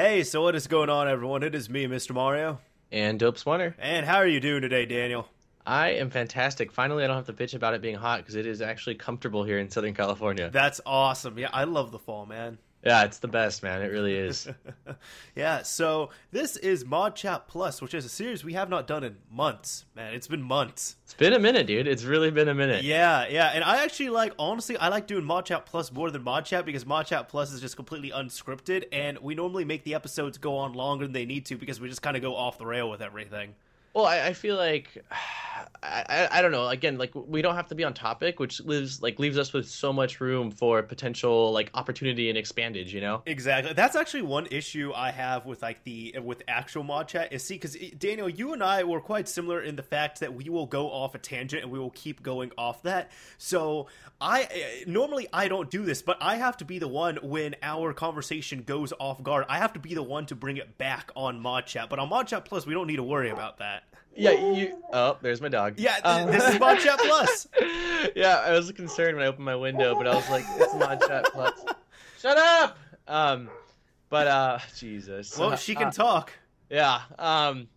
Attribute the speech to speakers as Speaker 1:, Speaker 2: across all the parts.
Speaker 1: Hey, so what is going on, everyone? It is me, Mr. Mario.
Speaker 2: And Dope Swanner.
Speaker 1: And how are you doing today, Daniel?
Speaker 2: I am fantastic. Finally, I don't have to bitch about it being hot because it is actually comfortable here in Southern California.
Speaker 1: That's awesome. Yeah, I love the fall, man.
Speaker 2: Yeah, it's the best, man. It really is.
Speaker 1: yeah, so this is Mod Chat Plus, which is a series we have not done in months, man. It's been months.
Speaker 2: It's been a minute, dude. It's really been a minute.
Speaker 1: Yeah, yeah. And I actually like, honestly, I like doing Mod Chat Plus more than Mod Chat because Mod Chat Plus is just completely unscripted, and we normally make the episodes go on longer than they need to because we just kind of go off the rail with everything.
Speaker 2: Well, I, I feel like I, I don't know. Again, like we don't have to be on topic, which leaves like leaves us with so much room for potential like opportunity and expanded. You know.
Speaker 1: Exactly. That's actually one issue I have with like the with actual mod chat is see because Daniel, you and I were quite similar in the fact that we will go off a tangent and we will keep going off that. So I eh, normally I don't do this, but I have to be the one when our conversation goes off guard. I have to be the one to bring it back on mod chat. But on mod chat plus, we don't need to worry about that.
Speaker 2: Yeah, you. Oh, there's my dog.
Speaker 1: Yeah, um, this is Mod Chat Plus.
Speaker 2: yeah, I was concerned when I opened my window, but I was like, it's Mod Chat Plus. Shut up. Um, but uh, Jesus.
Speaker 1: Well, she can uh, talk.
Speaker 2: Yeah. Um,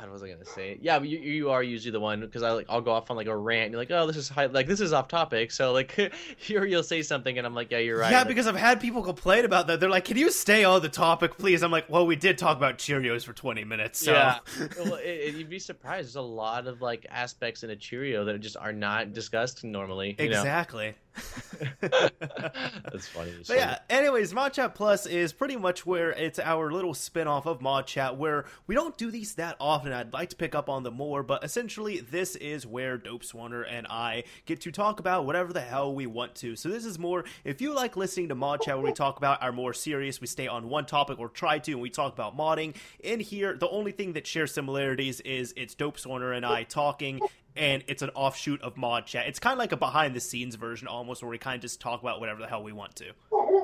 Speaker 2: God, what was I gonna say? Yeah, you, you are usually the one because I like I'll go off on like a rant. You're like, oh, this is high, like this is off topic. So like, here you'll say something, and I'm like, yeah, you're right.
Speaker 1: Yeah,
Speaker 2: like,
Speaker 1: because I've had people complain about that. They're like, can you stay on the topic, please? I'm like, well, we did talk about Cheerios for 20 minutes. So.
Speaker 2: Yeah, well, it, it, you'd be surprised. There's a lot of like aspects in a Cheerio that just are not discussed normally.
Speaker 1: exactly.
Speaker 2: Know? That's funny.
Speaker 1: But yeah, anyways, Mod Chat Plus is pretty much where it's our little spin off of Mod Chat where we don't do these that often. I'd like to pick up on them more, but essentially, this is where Dope Swanner and I get to talk about whatever the hell we want to. So, this is more if you like listening to Mod Chat where we talk about our more serious, we stay on one topic or try to, and we talk about modding. In here, the only thing that shares similarities is it's Dope Swanner and I talking and it's an offshoot of mod chat it's kind of like a behind the scenes version almost where we kind of just talk about whatever the hell we want to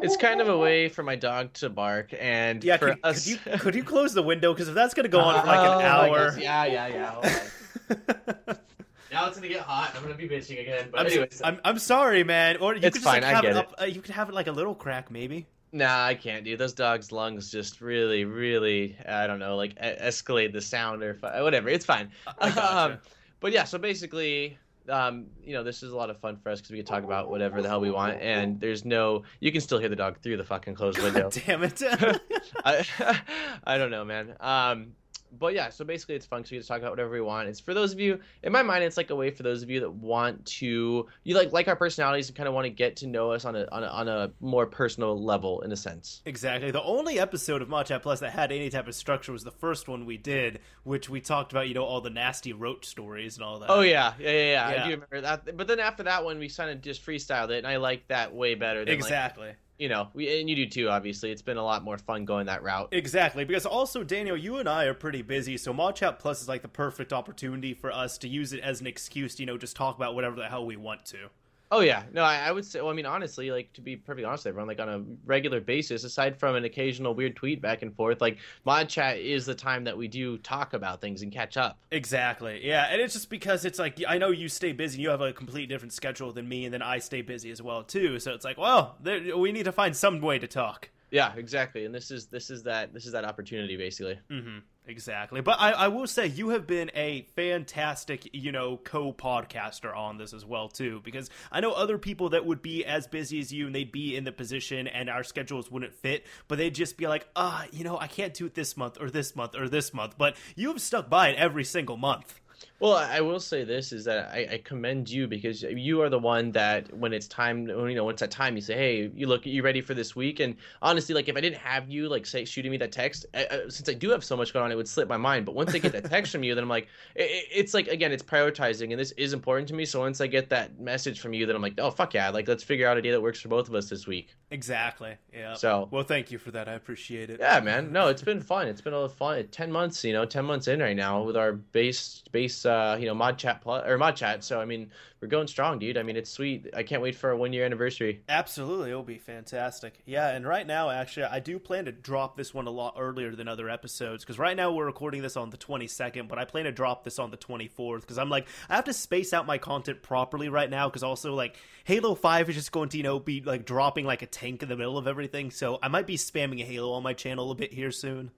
Speaker 2: it's kind of a way for my dog to bark and
Speaker 1: yeah could, us... could, you could you close the window because if that's going to go on for like an oh, hour
Speaker 2: yeah yeah yeah Now it's gonna get hot. I'm gonna be bitching again. But
Speaker 1: I'm,
Speaker 2: anyways,
Speaker 1: I'm, I'm sorry, man. Or you
Speaker 2: it's
Speaker 1: could just
Speaker 2: fine.
Speaker 1: Like, have
Speaker 2: I get
Speaker 1: it,
Speaker 2: it.
Speaker 1: Up, uh, you could have it like a little crack, maybe.
Speaker 2: Nah, I can't, dude. Those dogs' lungs just really, really, I don't know, like escalate the sound or whatever. It's fine.
Speaker 1: Gotcha. Um,
Speaker 2: but yeah, so basically, um, you know, this is a lot of fun for us because we can talk about whatever the hell we want, and there's no, you can still hear the dog through the fucking closed window.
Speaker 1: Damn it!
Speaker 2: I, I don't know, man. Um, but yeah, so basically it's fun because we to talk about whatever we want. It's for those of you, in my mind, it's like a way for those of you that want to, you like like our personalities and kind of want to get to know us on a, on a on a more personal level, in a sense.
Speaker 1: Exactly. The only episode of Mod Chat Plus that had any type of structure was the first one we did, which we talked about, you know, all the nasty roach stories and all that.
Speaker 2: Oh yeah, yeah, yeah, yeah. yeah. I do remember that. But then after that one, we kind of just freestyled it, and I like that way better. Than,
Speaker 1: exactly.
Speaker 2: Like, you know, we, and you do too. Obviously, it's been a lot more fun going that route.
Speaker 1: Exactly, because also Daniel, you and I are pretty busy, so Mod Chat Plus is like the perfect opportunity for us to use it as an excuse to you know just talk about whatever the hell we want to.
Speaker 2: Oh yeah, no, I, I, would say. Well, I mean, honestly, like to be perfectly honest, with everyone, like on a regular basis, aside from an occasional weird tweet back and forth, like mod chat is the time that we do talk about things and catch up.
Speaker 1: Exactly, yeah, and it's just because it's like I know you stay busy, you have a complete different schedule than me, and then I stay busy as well too. So it's like, well, there, we need to find some way to talk.
Speaker 2: Yeah, exactly, and this is this is that this is that opportunity basically.
Speaker 1: Mm-hmm. Exactly. But I, I will say you have been a fantastic, you know, co-podcaster on this as well too, because I know other people that would be as busy as you and they'd be in the position and our schedules wouldn't fit, but they'd just be like, ah, you know, I can't do it this month or this month or this month. But you have stuck by it every single month.
Speaker 2: Well, I will say this is that I, I, commend you because you are the one that when it's time, you know, when it's that time, you say, "Hey, you look, you ready for this week?" And honestly, like if I didn't have you, like say shooting me that text, I, I, since I do have so much going on, it would slip my mind. But once I get that text from you, then I'm like, it, it's like again, it's prioritizing, and this is important to me. So once I get that message from you, then I'm like, oh fuck yeah, like let's figure out a day that works for both of us this week.
Speaker 1: Exactly. Yeah.
Speaker 2: So
Speaker 1: well, thank you for that. I appreciate it.
Speaker 2: Yeah, man. No, it's been fun. It's been a fun ten months. You know, ten months in right now with our base base uh, you know, mod chat plus or mod chat. So I mean, we're going strong, dude. I mean, it's sweet. I can't wait for our one year anniversary.
Speaker 1: Absolutely, it'll be fantastic. Yeah, and right now, actually, I do plan to drop this one a lot earlier than other episodes because right now we're recording this on the 22nd, but I plan to drop this on the 24th because I'm like, I have to space out my content properly right now because also, like, Halo 5 is just going to, you know, be like dropping like a tank in the middle of everything. So I might be spamming Halo on my channel a bit here soon.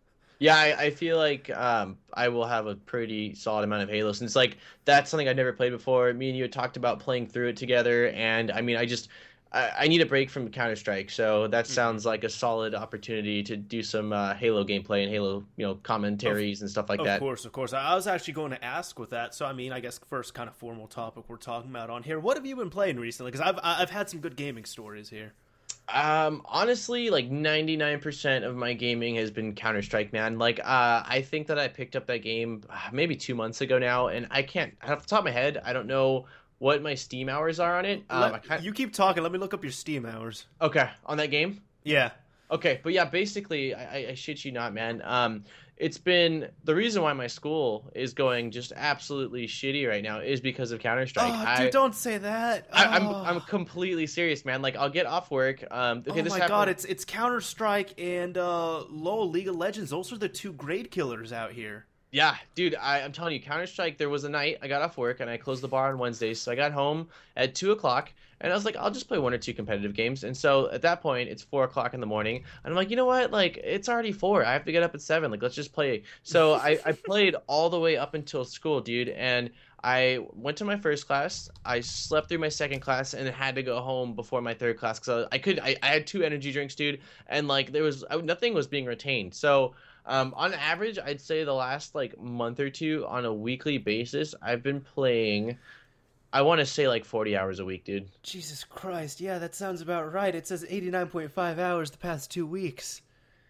Speaker 2: Yeah, I, I feel like um, I will have a pretty solid amount of Halo since like that's something I've never played before. Me and you had talked about playing through it together, and I mean, I just I, I need a break from Counter Strike, so that
Speaker 1: Mm-hmm.
Speaker 2: sounds like a solid opportunity to do some uh, Halo gameplay and Halo, you know, commentaries and stuff like
Speaker 1: of
Speaker 2: that.
Speaker 1: Of course, of course. I was actually going to ask with that. So I mean, I guess first kind of formal topic we're talking about on here. What have you been playing recently? Because I've I've had some good gaming stories here.
Speaker 2: Um, honestly, like 99% of my gaming has been Counter Strike, man. Like, uh, I think that I picked up that game uh, maybe two months ago now, and I can't, off the top of my head, I don't know what my Steam hours are on it. Um,
Speaker 1: Let-
Speaker 2: I can't,
Speaker 1: You keep talking. Let me look up your Steam hours.
Speaker 2: okay, on that game?
Speaker 1: Yeah.
Speaker 2: Okay, but yeah, basically, I, I, I shit you not, man. Um, it's been the reason why my school is going just absolutely shitty right now is because of Counter Strike.
Speaker 1: Oh,
Speaker 2: I,
Speaker 1: dude, don't say that.
Speaker 2: I, I'm
Speaker 1: Oh.
Speaker 2: I'm completely serious, man. Like, I'll get off work. Um, okay,
Speaker 1: oh my
Speaker 2: happened-
Speaker 1: god, it's it's Counter Strike and uh, LoL League of Legends. Those are the two grade killers out here.
Speaker 2: Yeah, dude, I, I'm telling you, Counter Strike. There was a night I got off work and I closed the bar on Wednesdays, so I got home at two o'clock, and I was like, I'll just play one or two competitive games. And so at that point, it's four o'clock in the morning, and I'm like, you know what? Like, it's already four. I have to get up at seven. Like, let's just play. So I, I played all the way up until school, dude, and I went to my first class. I slept through my second class and had to go home before my third class because I, I could. I, I had two energy drinks, dude, and like there was I, nothing was being retained. So um, on average, I'd say the last like month or two on a weekly basis, I've been playing. I want to say like 40 hours a week, dude.
Speaker 1: Jesus Christ, yeah, that sounds about right. It says 89.5 hours the past two weeks.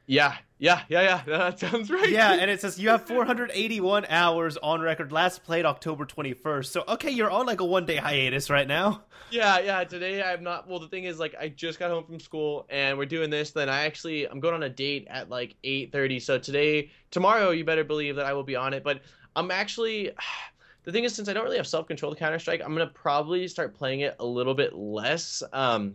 Speaker 2: Yeah, yeah, yeah, yeah. That sounds right.
Speaker 1: Yeah, and it says you have 481 hours on record. Last played October 21st. So, okay, you're on like a one day hiatus right now.
Speaker 2: Yeah, yeah. Today I'm not. Well, the thing is, like, I just got home from school and we're doing this. Then I actually I'm going on a date at like 8:30. So today, tomorrow, you better believe that I will be on it. But I'm actually. The thing is, since I don't really have self control to Counter Strike, I'm gonna probably start playing it a little bit less. Um,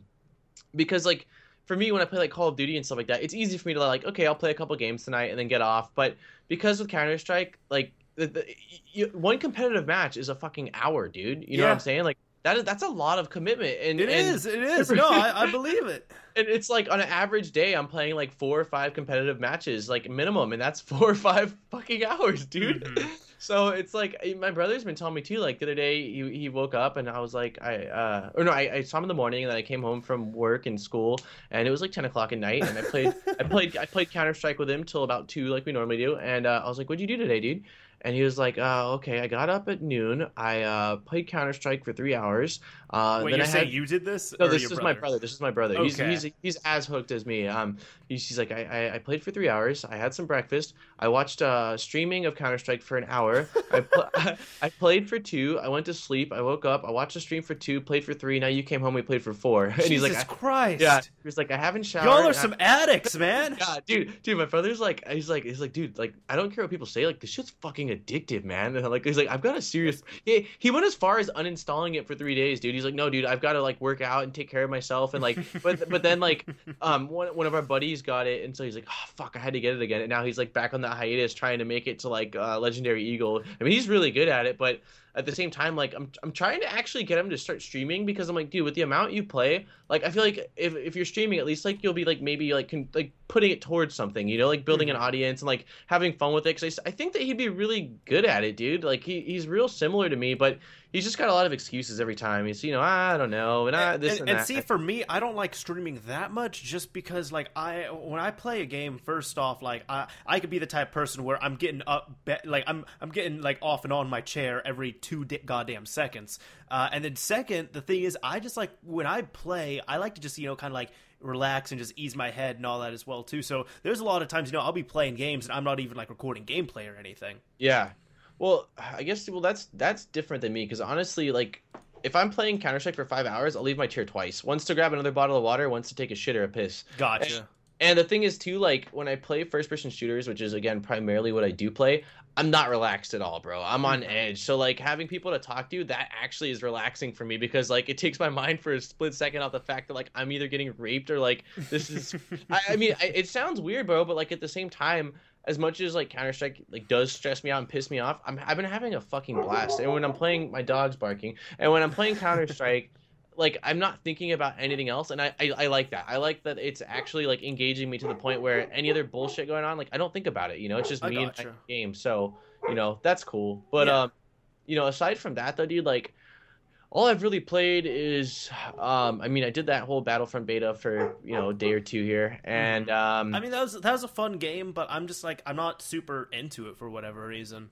Speaker 2: because like for me, when I play like Call of Duty and stuff like that, it's easy for me to like, okay, I'll play a couple games tonight and then get off. But because with Counter Strike, like the, the, you, one competitive match is a fucking hour, dude. You know what I'm saying? Like that is that's a lot of commitment. And
Speaker 1: It
Speaker 2: and,
Speaker 1: is, it is. No, I, I believe it.
Speaker 2: and it's like on an average day, I'm playing like four or five competitive matches, like minimum, and that's four or five fucking hours, dude.
Speaker 1: Mhm.
Speaker 2: So it's like eh, my brother's been telling me too. Like the other day, he, he woke up and I was like, I uh, or no, I, I saw him in the morning and then I came home from work and school and it was like ten o'clock at night and I played I played I played Counter Strike with him till about two like we normally do and uh, I was like, what'd you do today, dude? And he was like, uh, okay, I got up at noon. I uh, played Counter Strike for three hours. Uh,
Speaker 1: Wait,
Speaker 2: then
Speaker 1: you're
Speaker 2: I
Speaker 1: saying
Speaker 2: had
Speaker 1: you did this?
Speaker 2: no, this is my brother. This is my brother.
Speaker 1: Okay.
Speaker 2: He's, he's he's as hooked as me. Um, he's, he's like, I, I I played for three hours. I had some breakfast. I watched uh streaming of Counter Strike for an hour. I pl- I played for two. I went to sleep. I woke up. I watched a stream for two. Played for three. Now you came home. We played for four. And
Speaker 1: Jesus
Speaker 2: he's like,
Speaker 1: Christ.
Speaker 2: yeah. He was like, I haven't showered.
Speaker 1: Y'all are
Speaker 2: I-
Speaker 1: some addicts, man.
Speaker 2: yeah, dude, dude, my brother's like, he's like, he's like, dude, like, I don't care what people say, like, this shit's fucking addictive, man. And I'm like, he's like, I've got a serious. He, he went as far as uninstalling it for three days, dude. He's like, no, dude, I've got to like work out and take care of myself, and like, but but then like, um, one one of our buddies got it, and so he's like, oh fuck, I had to get it again, and now he's like back on that hiatus trying to make it to like uh, legendary eagle. I mean, he's really good at it, but at the same time, like I'm I'm trying to actually get him to start streaming because I'm like, dude, with the amount you play, like I feel like if, if you're streaming, at least like you'll be like maybe like con- like putting it towards something, you know, like building an mm-hmm. audience and like having fun with it. Because I think that he'd be really good at it, dude. Like he, he's real similar to me, but he's just got a lot of excuses every time. He's you know ah, I don't know and ah, I this
Speaker 1: and,
Speaker 2: and,
Speaker 1: and see, for me, I don't like streaming that much, just because like I when I play a game, first off, like I I could be the type of person where I'm getting up, like I'm I'm getting like off and on my chair every two di- goddamn seconds, uh, and then second, the thing is, I just like when I play, I like to just you know kind of like relax and just ease my head and all that as well too. So there's a lot of times you know I'll be playing games and I'm not even like recording gameplay or anything.
Speaker 2: Yeah. Well, I guess well that's that's different than me because honestly, like if I'm playing Counter Strike for five hours, I'll leave my chair twice. Once to grab another bottle of water, once to take a shit or a piss.
Speaker 1: Gotcha.
Speaker 2: And the thing is too, like when I play first person shooters, which is again primarily what I do play, I'm not relaxed at all, bro. I'm on mm-hmm. edge. So like having people to talk to, that actually is relaxing for me because like it takes my mind for a split second off the fact that like I'm either getting raped or like this is. I, I mean, I, it sounds weird, bro, but like at the same time, as much as like Counter Strike like does stress me out and piss me off, I'm I've been having a fucking blast. And when I'm playing, my dog's barking, and when I'm playing Counter Strike. Like I'm not thinking about anything else, and I, I, I like that. I like that it's actually like engaging me to the point where any other bullshit going on, like I don't think about it. You know, it's just
Speaker 1: I
Speaker 2: me
Speaker 1: gotcha.
Speaker 2: and my game. So you know that's cool. But
Speaker 1: Yeah.
Speaker 2: um, you know, aside from that though, dude, like all I've really played is um, I mean, I did that whole Battlefront beta for you know a day or two here, and um,
Speaker 1: I mean, that was that was a fun game, but I'm just like I'm not super into it for whatever reason.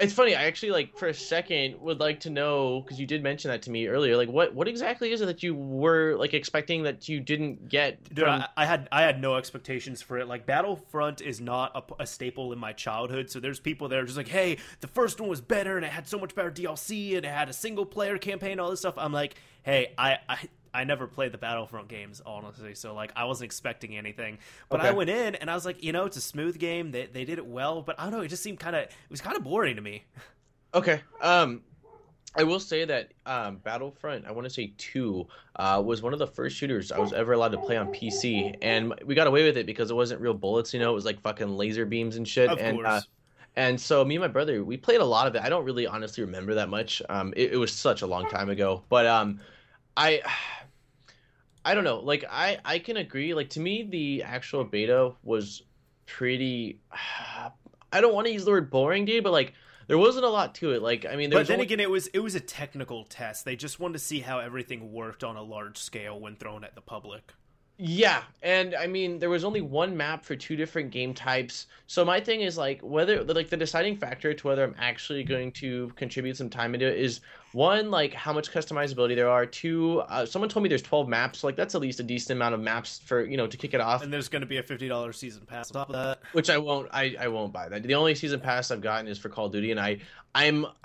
Speaker 2: It's funny. I actually like for a second would like to know because you did mention that to me earlier. Like, what what exactly is it that you were like expecting that you didn't get?
Speaker 1: Dude,
Speaker 2: from-
Speaker 1: I, I had I had no expectations for it. Like Battlefront is not a, a staple in my childhood, so there's people that are just like, "Hey, the first one was better, and it had so much better DLC, and it had a single player campaign, all this stuff." I'm like, "Hey, I I, I never played the Battlefront games, honestly, so like I wasn't expecting anything." But I went in and I was like, you know, it's a smooth game. They they did it well, but I don't know, it just seemed kind of it was kind of boring to me.
Speaker 2: Okay. Um, I will say that um, Battlefront, I want to say two, uh, was one of the first shooters I was ever allowed to play on PC, and we got away with it because it wasn't real bullets. You know, it was like fucking laser beams and shit.
Speaker 1: Of
Speaker 2: and
Speaker 1: course.
Speaker 2: Uh, and so me and my brother, we played a lot of it. I don't really honestly remember that much. Um, it, it was such a long time ago, but um, I. I don't know. Like I, I can agree. Like to me, the actual beta was pretty. I don't want to use the word boring, dude, but like there wasn't a lot to it. Like I mean,
Speaker 1: But then
Speaker 2: only...
Speaker 1: again, it was it was a technical test. They just wanted to see how everything worked on a large scale when thrown at the public.
Speaker 2: Yeah, and I mean there was only one map for two different game types. So my thing is like whether like the deciding factor to whether I'm actually going to contribute some time into it is one like how much customizability there are. Two, uh, someone told me there's 12 maps. Like that's at least a decent amount of maps for you know to kick it off.
Speaker 1: And there's going to be a fifty dollars season pass on top of that.
Speaker 2: Which I won't. I I won't buy that. The only season pass I've gotten is for Call of Duty, and I I'm.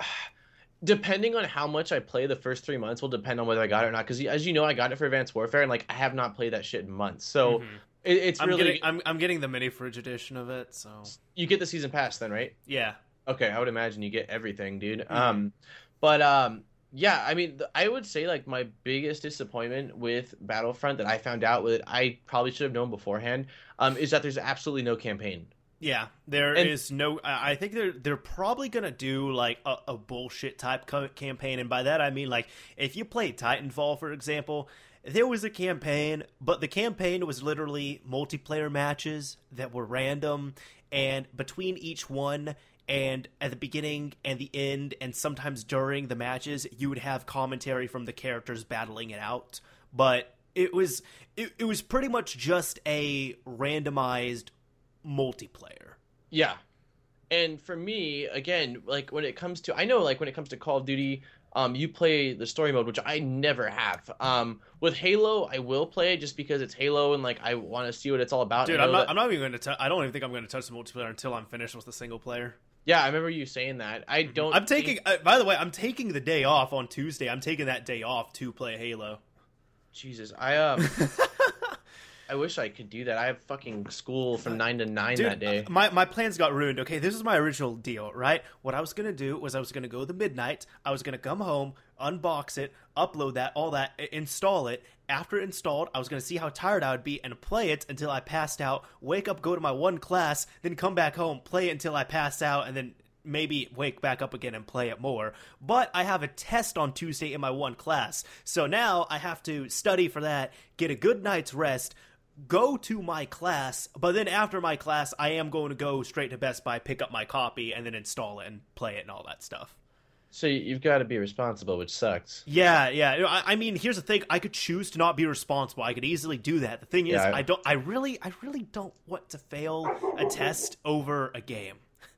Speaker 2: Depending on how much I play the first three months will depend on whether I got it or not. Because as you know, I got it for Advanced Warfare, and like I have not played that shit in months. So
Speaker 1: Mhm.
Speaker 2: it, it's
Speaker 1: I'm
Speaker 2: really
Speaker 1: getting I'm, I'm getting the mini fridge edition of it. So
Speaker 2: you get the season pass then, right?
Speaker 1: yeah,
Speaker 2: Okay, I would imagine you get everything, dude.
Speaker 1: Mhm.
Speaker 2: Um, but um, yeah, I mean, I would say like my biggest disappointment with Battlefront that I found out with I probably should have known beforehand, um, is that there's absolutely no campaign.
Speaker 1: Yeah. There is
Speaker 2: And-
Speaker 1: no. I I think they're they're probably gonna do like a, a bullshit type co- campaign, and by that I mean like if you play Titanfall, for example. There was a campaign, but the campaign was literally multiplayer matches that were random, and between each one, and at the beginning and the end, and sometimes during the matches, you would have commentary from the characters battling it out. But it was it, it was pretty much just a randomized multiplayer.
Speaker 2: Yeah. And for me, again, like when it comes to I know like when it comes to Call of Duty, um you play the story mode, which I never have. Um with Halo, I will play it just because it's Halo and like I want to see what it's all about.
Speaker 1: Dude,
Speaker 2: I
Speaker 1: I'm not,
Speaker 2: that-
Speaker 1: I'm not even going to. I don't even think I'm going to touch the multiplayer until I'm finished with the single player.
Speaker 2: Yeah, I remember you saying that. I don't
Speaker 1: I'm
Speaker 2: think-
Speaker 1: taking. Uh, by the way, I'm taking the day off on Tuesday. I'm taking that day off to play Halo.
Speaker 2: Jesus, I um I wish I could do that. I have fucking school from 9 to 9
Speaker 1: Dude,
Speaker 2: that day.
Speaker 1: my my plans got ruined. Okay, this is my original deal, right? What I was gonna do was I was gonna go the midnight. I was gonna come home, unbox it, upload that, all that, install it. After installed, I was gonna see how tired I would be and play it until I passed out. Wake up, go to my one class, then come back home, play it until I pass out, and then maybe wake back up again and play it more. But I have a test on Tuesday in my one class, so now I have to study for that, get a good night's rest go to my class, but then after my class, I am going to go straight to Best Buy, pick up my copy, and then install it and play it and all that stuff.
Speaker 2: So you've got to be responsible, which sucks.
Speaker 1: Yeah, yeah. I, I mean, here's the thing: I could choose to not be responsible. I could easily do that. The thing is,
Speaker 2: Yeah, I-
Speaker 1: I don't. I really, I really don't want to fail a test over a game.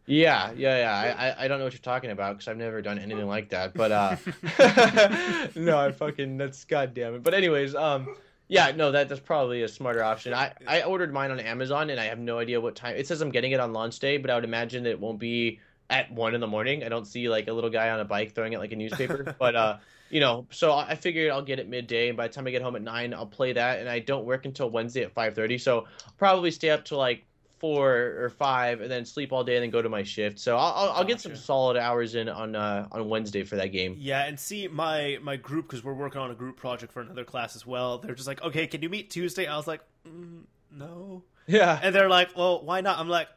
Speaker 2: Yeah, yeah, yeah. I, I, I don't know what you're talking about because I've never done anything like that. But uh, no, I fucking that's goddamn it. But anyways, um, yeah, no, that that's probably a smarter option. I I ordered mine on Amazon and I have no idea what time. It says I'm getting it on launch day, but I would imagine it won't be at one in the morning. I don't see like a little guy on a bike throwing it like a newspaper. but uh, you know, so I figured I'll get it midday, and by the time I get home at nine, I'll play that. And I don't work until Wednesday at five thirty, so I'll probably stay up to like four or five, and then sleep all day, and then go to my shift. So I'll, I'll, I'll get some solid hours in on uh, on Wednesday for that game.
Speaker 1: Yeah, and see my my group because we're working on a group project for another class as well. They're just like, okay, can you meet Tuesday? I was like, mm, no,
Speaker 2: Yeah,
Speaker 1: and they're like, well, why not? I'm like,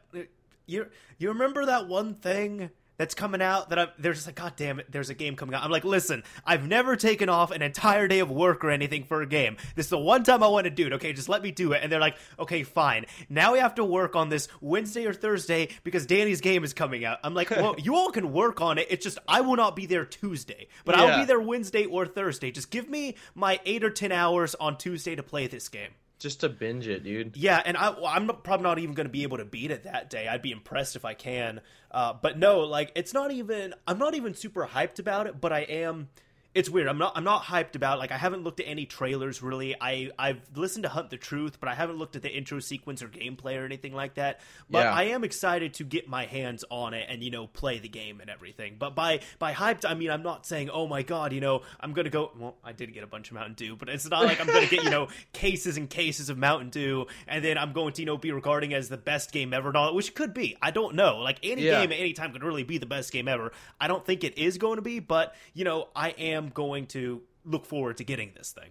Speaker 1: you you remember that one thing that's coming out that I'm, they're just like, God damn it, there's a game coming out. I'm like, listen, I've never taken off an entire day of work or anything for a game. This is the one time I want to do it. Okay, just let me do it. And they're like, okay, fine. Now we have to work on this Wednesday or Thursday because Danny's game is coming out. I'm like, well, you all can work on it. It's just I will not be there Tuesday, but I'll be there Wednesday or Thursday. Just give me my eight or ten hours on Tuesday to play this game.
Speaker 2: Just to binge it, dude.
Speaker 1: Yeah, and I, I'm probably not even going to be able to beat it that day. I'd be impressed if I can. Uh, but no, like it's not even. I'm not even super hyped about it. But I am. It's weird. I'm not. I'm not hyped about. Like I haven't looked at any trailers really. I I've listened to Hunt the Truth, but I haven't looked at the intro sequence or gameplay or anything like that. But
Speaker 2: Yeah.
Speaker 1: I am excited to get my hands on it and you know play the game and everything. But by by hyped, I mean I'm not saying oh my god, you know I'm gonna go. Well, I did get a bunch of Mountain Dew, but it's not like I'm gonna get you know cases and cases of Mountain Dew, and then I'm going to you know be regarding as the best game ever, and all that, which could be. I don't know. Like any
Speaker 2: Yeah.
Speaker 1: game at any time could really be the best game ever. I don't think it is going to be, but you know I am going to look forward to getting this thing.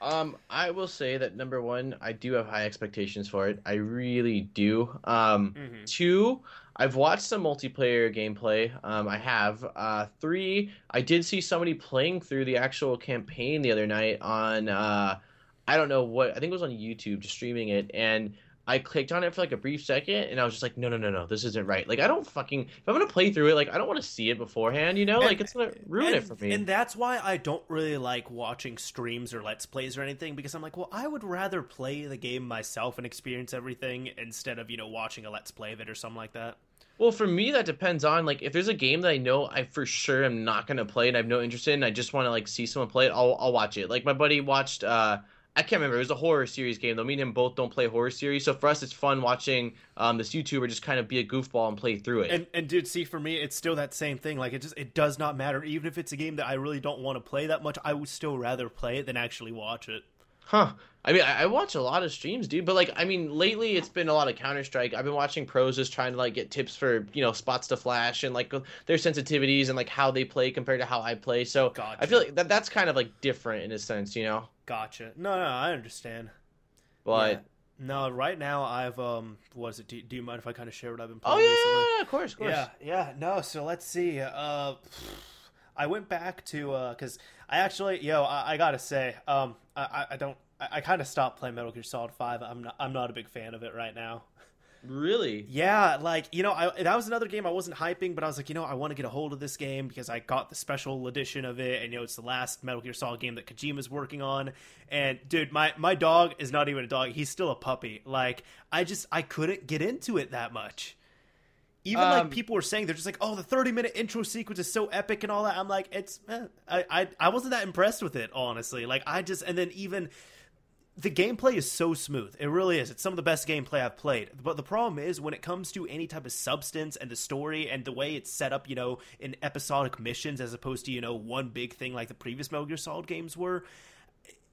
Speaker 2: Um, I will say that number one, I do have high expectations for it. I really do. Um,
Speaker 1: Mhm.
Speaker 2: two, I've watched some multiplayer gameplay. Um, I have. Uh, three, I did see somebody playing through the actual campaign the other night on. Uh, I don't know what. I think it was on YouTube, just streaming it, and I clicked on it for like a brief second, and I was just like, no, no, no, no, this isn't right. Like, I don't fucking. If I'm gonna play through it, like, I don't want to see it beforehand. You know,
Speaker 1: And-
Speaker 2: like it's gonna ruin
Speaker 1: and,
Speaker 2: it for me.
Speaker 1: And that's why I don't really like watching streams or let's plays or anything because I'm like, well, I would rather play the game myself and experience everything instead of, you know, watching a let's play of it or something like that.
Speaker 2: Well, for me, that depends on like if there's a game that I know I for sure am not gonna play and I have no interest in, I just want to like see someone play it. I'll I'll watch it. Like my buddy watched. uh I can't remember. It was a horror series game though. Me and him both don't play horror series, so for us, it's fun watching um, this YouTuber just kind of be a goofball and play through it.
Speaker 1: And and dude, see for me, it's still that same thing. Like it just it does not matter. Even if it's a game that I really don't want to play that much, I would still rather play it than actually watch it.
Speaker 2: Huh. I mean, I, I watch a lot of streams, dude. But like, I mean, lately it's been a lot of Counter Strike. I've been watching pros just trying to like get tips for you know spots to flash and like their sensitivities and like how they play compared to how I play. So
Speaker 1: Gotcha.
Speaker 2: I feel like that that's kind of like different in a sense, you know.
Speaker 1: Gotcha. No, no, I understand.
Speaker 2: But
Speaker 1: Yeah. No, right now I've um, what is it? Do, do you mind if I kind of share what I've been
Speaker 2: oh
Speaker 1: playing?
Speaker 2: yeah,
Speaker 1: recently?
Speaker 2: yeah, of course, of course.
Speaker 1: Yeah, yeah, no. So let's see. Uh, I went back to uh, because I actually, yo, I, I gotta say, um, I, I- I don't, I, I kind of stopped playing Metal Gear Solid Five. I'm not, I'm not a big fan of it right now.
Speaker 2: Really?
Speaker 1: Yeah, like you know, I, that was another game I wasn't hyping, but I was like, you know, I want to get a hold of this game because I got the special edition of it, and you know, it's the last Metal Gear Solid game that Kojima's working on. And dude, my my dog is not even a dog; he's still a puppy. Like I just I couldn't get into it that much. Even
Speaker 2: Um,
Speaker 1: like people were saying, they're just like, "Oh, the thirty minute intro sequence is so epic and all that." I'm like, it's eh, I, I I wasn't that impressed with it, honestly. Like I just and then even the gameplay is so smooth. It really is. It's some of the best gameplay I've played. But the problem is when it comes to any type of substance and the story and the way it's set up, you know, in episodic missions as opposed to, you know, one big thing like the previous Metal Gear Solid games were,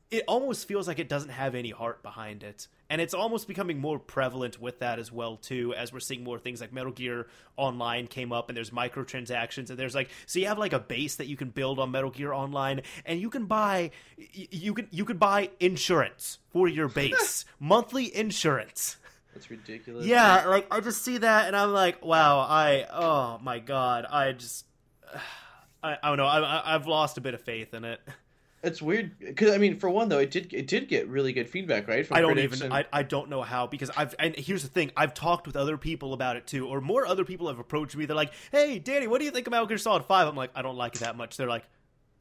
Speaker 1: it almost feels like it doesn't have any heart behind it. And it's almost becoming more prevalent with that as well too, as we're seeing more things like Metal Gear Online came up and there's microtransactions and there's like so you have like a base that you can build on Metal Gear Online and you can buy you can you can buy insurance for your base. Monthly insurance.
Speaker 2: That's ridiculous.
Speaker 1: Yeah, like I just see that and I'm like, wow, I oh my god, I just I, I don't know. I, I I've lost a bit of faith in it.
Speaker 2: It's weird because I mean, for one though, it did it did get really good feedback, right? From
Speaker 1: I don't even.
Speaker 2: and-
Speaker 1: I, I don't know how because I've. And here's the thing: I've talked with other people about it too, or more other people have approached me. They're like, "Hey, Danny, what do you think about Metal Gear Solid 5? I'm like, I don't like it that much. They're like,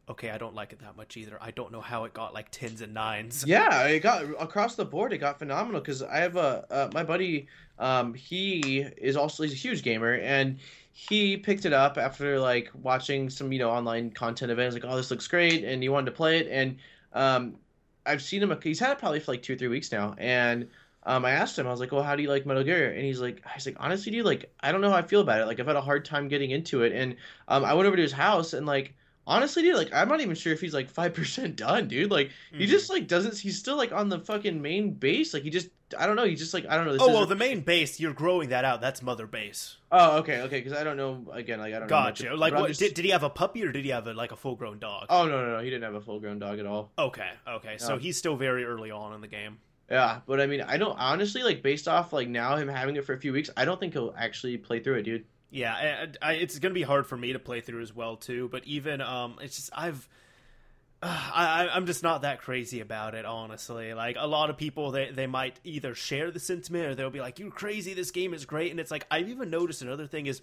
Speaker 1: okay, I don't like it that much either. I don't know how it got like tens and nines.
Speaker 2: Yeah, it got across the board. It got phenomenal because I have a uh, my buddy. Um, he is also he's a huge gamer and he picked it up after like watching some you know online content events. Like, oh, this looks great, and he wanted to play it. And um, I've seen him. He's had it probably for like two or three weeks now, and um, I asked him, I was like, "Well, how do you like Metal Gear?" And he's like, "I was like, honestly, dude, like, I don't know how I feel about it. Like, I've had a hard time getting into it." And um, I went over to his house, and like, honestly, dude, like, I'm not even sure if he's like five percent done, dude. Like, he
Speaker 1: Mhm.
Speaker 2: just like doesn't. He's still like on the fucking main base. Like, he just, I don't know. He just like, I don't know. This
Speaker 1: Oh well, the main base you're growing that out. That's mother base.
Speaker 2: Oh, okay, okay. Because I don't know. Again, like, I don't know. much
Speaker 1: Gotcha. Like, what
Speaker 2: just-
Speaker 1: did, did he have a puppy or did he have a, like a full grown dog?
Speaker 2: Oh no, no, no. He didn't have a full grown dog at all.
Speaker 1: Okay, okay. So
Speaker 2: No.
Speaker 1: he's still very early on in the game.
Speaker 2: Yeah, but I mean, I don't honestly like based off like now him having it for a few weeks. I don't think he'll actually play through it, dude.
Speaker 1: Yeah, and I, it's gonna be hard for me to play through as well too. But even um, it's just I've. I, I'm just not that crazy about it, honestly. Like a lot of people, they they might either share the sentiment or they'll be like, "You're crazy. This game is great." And it's like I've even noticed another thing is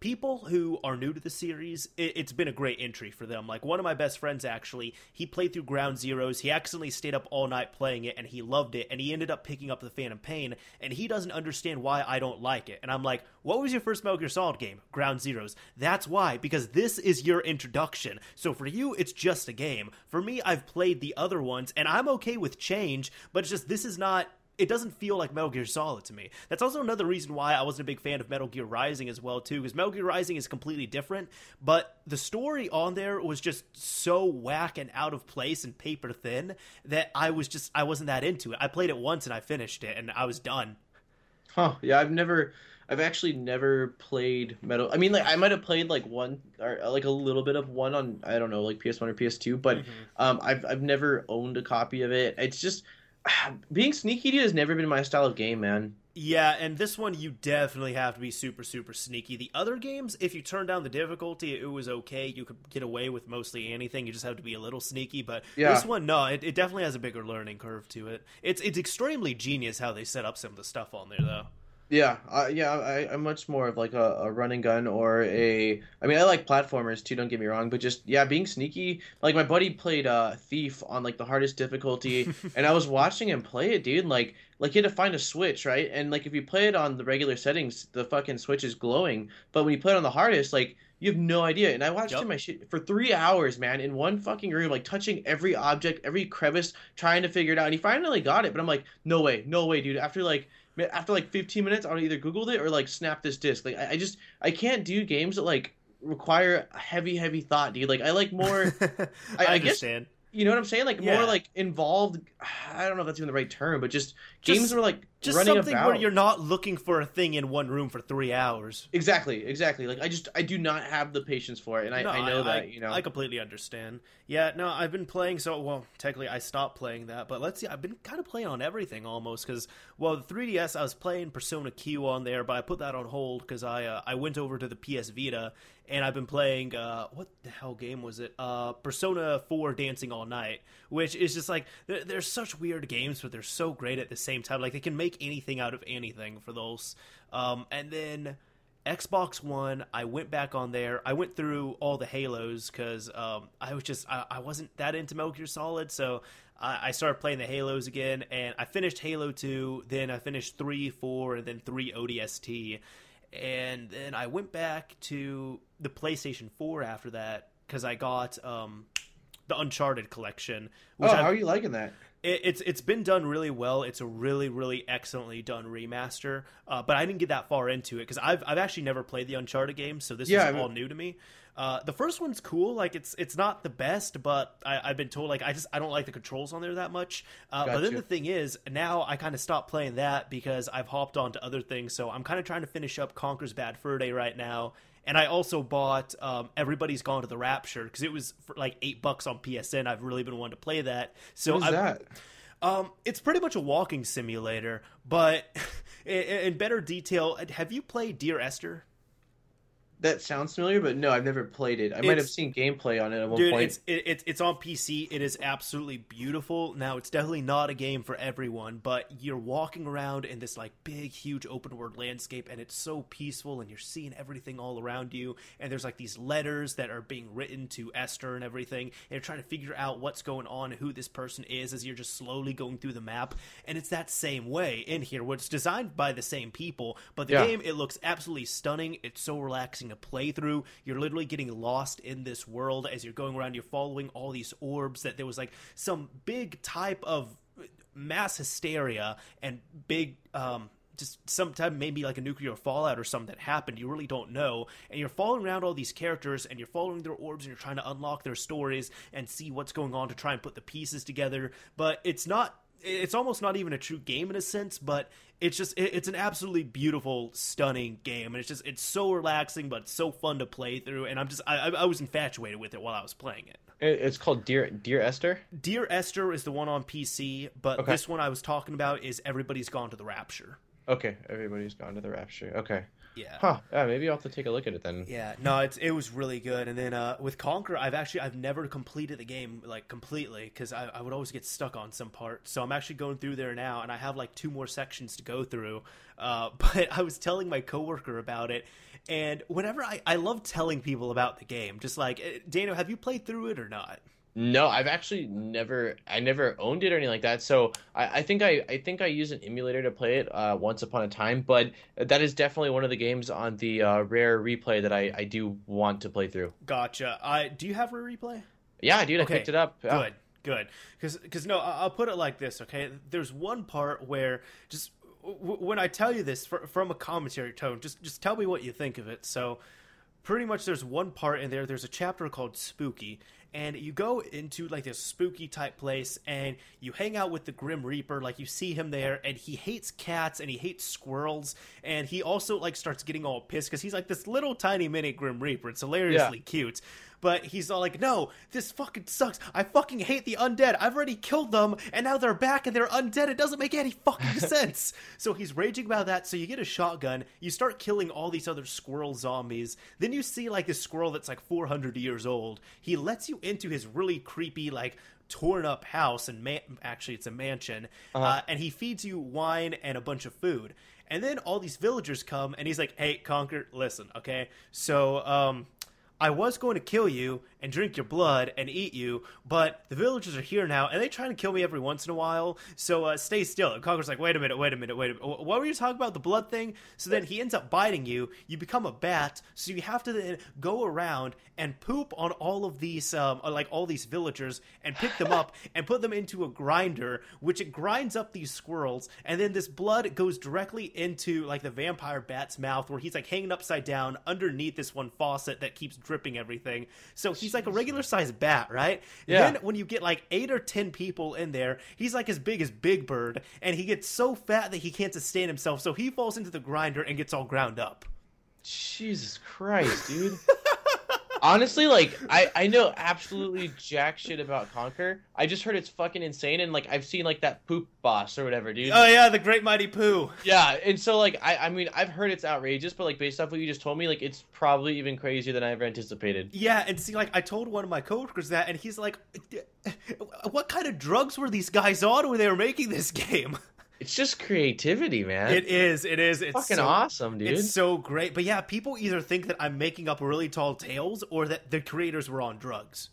Speaker 1: people who are new to the series, it, it's been a great entry for them. Like one of my best friends, actually, he played through Ground Zeroes. He accidentally stayed up all night playing it, and he loved it. And he ended up picking up the Phantom Pain, and he doesn't understand why I don't like it. And I'm like, what was your first Metal Gear Solid game? Ground Zeroes. That's why, because this is your introduction. So for you, it's just a game. For me, I've played the other ones, and I'm okay with change, but it's just this is not it doesn't feel like Metal Gear Solid to me. That's also another reason why I wasn't a big fan of Metal Gear Rising as well too, because Metal Gear Rising is completely different, but the story on there was just so whack and out of place and paper thin that I was just I wasn't that into it. I played it once and I finished it and I was done.
Speaker 2: Huh? Yeah, I've never, I've actually never played Metal. I mean, like I might have played like one or like a little bit of one on I don't know like PS1 or PS2, but
Speaker 1: Mhm.
Speaker 2: um, I've I've never owned a copy of it. It's just being sneaky dude has never been my style of game, man.
Speaker 1: Yeah, and this one you definitely have to be super super sneaky. The other games, if you turn down the difficulty, it was okay. You could get away with mostly anything. You just have to be a little sneaky. But
Speaker 2: Yeah.
Speaker 1: this one, no, it, it definitely has a bigger learning curve to it. It's it's extremely genius how they set up some of the stuff on there, though.
Speaker 2: Yeah, uh, yeah, I, I'm much more of like a, a run and gun or a. I mean, I like platformers too. Don't get me wrong, but just yeah, being sneaky. Like my buddy played uh, Thief on like the hardest difficulty, and I was watching him play it, dude. Like, like he had to find a switch, right? And like if you play it on the regular settings, the fucking switch is glowing. But when you play it on the hardest, like you have no idea. And I watched
Speaker 1: Yup.
Speaker 2: him my shit for three hours, man, in one fucking room, like touching every object, every crevice, trying to figure it out. And he finally got it, but I'm like, no way, no way, dude. After like after like 15 minutes, I would either Googled it or like snap this disc. Like I, I just I can't do games that like require heavy, heavy thought, dude. Like I like more.
Speaker 1: I,
Speaker 2: I guess-
Speaker 1: understand.
Speaker 2: You know what I'm saying? Like
Speaker 1: Yeah.
Speaker 2: more like involved. I don't know if that's even the right term, but just,
Speaker 1: Just-
Speaker 2: games where like
Speaker 1: Just
Speaker 2: running
Speaker 1: something
Speaker 2: about.
Speaker 1: where you're not looking for a thing in one room for three hours.
Speaker 2: Exactly, exactly. Like I just I do not have the patience for it, and I,
Speaker 1: No,
Speaker 2: I know that you know.
Speaker 1: I completely understand. Yeah, no, I've been playing. So, well, technically, I stopped playing that, but let's see. I've been kind of playing on everything almost because, well, the 3DS, I was playing Persona Q on there, but I put that on hold because I uh, I went over to the PS Vita and I've been playing. Uh, what the hell game was it? Uh, Persona 4 Dancing All Night, which is just like they're, they're such weird games, but they're so great at the same time. Like they can make anything out of anything for those. Um, and then. Xbox One, I went back on there. I went through all the Halos because um, I was just I, I wasn't that into Metal Gear Solid, so I, I started playing the Halos again, and I finished Halo Two. Then I finished three, four, and then three ODST, and then I went back to the PlayStation Four after that because I got um, the Uncharted collection,
Speaker 2: oh,
Speaker 1: which
Speaker 2: how are you liking that?
Speaker 1: it, it's it's been done really well. It's a really really excellently done remaster. Uh, but I didn't get that far into it because I've I've actually never played the Uncharted games, so this
Speaker 2: Yeah,
Speaker 1: is
Speaker 2: I mean-
Speaker 1: all new to me. Uh, the first one's cool. Like it's it's not the best, but I, I've been told like I just I don't like the controls on there that much. Uh, But then the thing is, now I kind of stopped playing that because I've hopped on to other things. So I'm kind of trying to finish up Conker's Bad Fur Day right now. And I also bought um, Everybody's Gone to the Rapture because it was for like eight bucks on PSN. I've really been wanting to play that. So
Speaker 2: What is
Speaker 1: I've,
Speaker 2: that?
Speaker 1: um, it's pretty much a walking simulator, but in, in better detail, have you played Dear Esther?
Speaker 2: That sounds familiar, but no, I've never played it. I might have seen gameplay on it at one
Speaker 1: Dude,
Speaker 2: point.
Speaker 1: it's it, it's it's on PC. It is absolutely beautiful. Now, it's definitely not a game for everyone, but you're walking around in this like big, huge open world landscape, and it's so peaceful, and you're seeing everything all around you. And there's like these letters that are being written to Esther and everything, and you're trying to figure out what's going on, who this person is, as you're just slowly going through the map. And it's that same way in here, where it's designed by the same people, but the
Speaker 2: Yeah.
Speaker 1: game it looks absolutely stunning. It's so relaxing to play through. You're literally getting lost in this world as you're going around. You're following all these orbs. That there was like some big type of mass hysteria and big um, just sometime maybe like a nuclear fallout or something that happened you really don't know and you're following around all these characters and you're following their orbs and you're trying to unlock their stories and see what's going on to try and put the pieces together but it's not it's almost not even a true game in a sense but it's just it's an absolutely beautiful stunning game and it's just it's so relaxing but so fun to play through and i'm just i, I was infatuated with it while i was playing it
Speaker 2: it's called dear dear esther
Speaker 1: dear esther is the one on pc but okay. this one i was talking about is everybody's gone to the rapture
Speaker 2: Okay, everybody's gone to the rapture. Okay.
Speaker 1: Yeah.
Speaker 2: Huh. Yeah, maybe I'll have to take a look at it then.
Speaker 1: Yeah. No, it's it was really good. And then uh, with Conker, I've actually I've never completed the game like completely because I, I would always get stuck on some part. So I'm actually going through there now, and I have like two more sections to go through. Uh, but I was telling my coworker about it, and whenever I I love telling people about the game, just like eh, Dano, have you played through it or not?
Speaker 2: No, I've actually never, I never owned it or anything like that. So I, I think I, I think I use an emulator to play it uh, once upon a time. But that is definitely one of the games on the uh, rare replay that I, I do want to play through.
Speaker 1: Gotcha. I do you have rare replay?
Speaker 2: Yeah, dude, okay. I picked it up.
Speaker 1: Yeah. Good, good. Because because no, I'll put it like this. Okay, there's one part where just when I tell you this from a commentary tone, just just tell me what you think of it. So pretty much there's one part in there there's a chapter called spooky and you go into like this spooky type place and you hang out with the grim reaper like you see him there and he hates cats and he hates squirrels and he also like starts getting all pissed because he's like this little tiny mini grim reaper it's hilariously yeah. cute but he's all like, no, this fucking sucks. I fucking hate the undead. I've already killed them, and now they're back and they're undead. It doesn't make any fucking sense. so he's raging about that. So you get a shotgun, you start killing all these other squirrel zombies. Then you see like this squirrel that's like 400 years old. He lets you into his really creepy, like, torn up house and man- actually it's a mansion uh-huh. uh, and he feeds you wine and a bunch of food and then all these villagers come and he's like hey conker listen okay so um I was going to kill you and drink your blood and eat you, but the villagers are here now and they try to kill me every once in a while. So uh, stay still. And Conker's like, wait a minute, wait a minute, wait a minute. What were you talking about? The blood thing? So then he ends up biting you. You become a bat. So you have to then go around and poop on all of these, um, uh, like all these villagers and pick them up and put them into a grinder, which it grinds up these squirrels. And then this blood goes directly into like the vampire bat's mouth where he's like hanging upside down underneath this one faucet that keeps dripping everything. So he's like a regular sized bat, right? Yeah. Then when you get like eight or ten people in there, he's like as big as Big Bird, and he gets so fat that he can't sustain himself. So he falls into the grinder and gets all ground up.
Speaker 2: Jesus Christ, dude. honestly, like I I know absolutely jack shit about Conker. I just heard it's fucking insane, and like I've seen like that poop boss or whatever, dude.
Speaker 1: Oh yeah, the Great Mighty Poo.
Speaker 2: Yeah, and so like I I mean I've heard it's outrageous, but like based off what you just told me, like it's probably even crazier than I ever anticipated.
Speaker 1: Yeah, and see, like I told one of my coworkers that, and he's like, "What kind of drugs were these guys on when they were making this game?"
Speaker 2: It's just creativity, man.
Speaker 1: It is. It is. It's
Speaker 2: fucking
Speaker 1: so,
Speaker 2: awesome, dude.
Speaker 1: It's so great. But yeah, people either think that I'm making up really tall tales or that the creators were on drugs.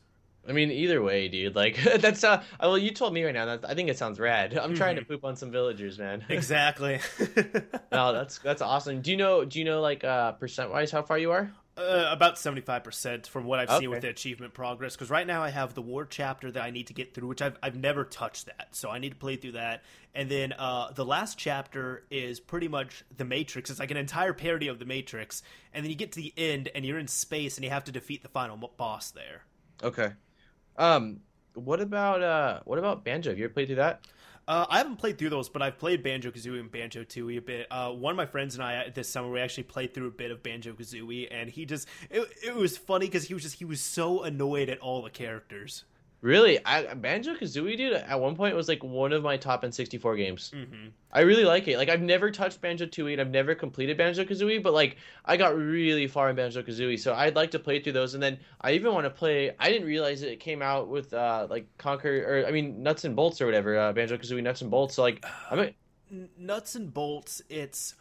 Speaker 2: I mean, either way, dude. Like that's uh. Well, you told me right now. That I think it sounds rad. I'm mm-hmm. trying to mm-hmm. poop on some villagers, man.
Speaker 1: Exactly.
Speaker 2: no, that's that's awesome. Do you know? Do you know like uh percent wise how far you are?
Speaker 1: Uh, about 75% from what I've okay. seen with the achievement progress. Because right now I have the war chapter that I need to get through, which I've, I've never touched that. So I need to play through that. And then uh, the last chapter is pretty much the Matrix. It's like an entire parody of the Matrix. And then you get to the end and you're in space and you have to defeat the final boss there.
Speaker 2: Okay. Um, what about uh, what about Banjo? Have you ever played through that?
Speaker 1: Uh, I haven't played through those, but I've played Banjo Kazooie and Banjo Tooie a bit. Uh, one of my friends and I this summer we actually played through a bit of Banjo Kazooie, and he just it, it was funny because he was just he was so annoyed at all the characters.
Speaker 2: Really, I, Banjo Kazooie, dude, at one point was like one of my top N64 games.
Speaker 1: Mm-hmm.
Speaker 2: I really like it. Like I've never touched Banjo Tooie and I've never completed Banjo Kazooie, but like I got really far in Banjo Kazooie, so I'd like to play through those. And then I even want to play. I didn't realize it came out with uh like Conker or I mean Nuts and Bolts or whatever. Uh, Banjo Kazooie Nuts and Bolts. So like I'm
Speaker 1: Nuts and Bolts. It's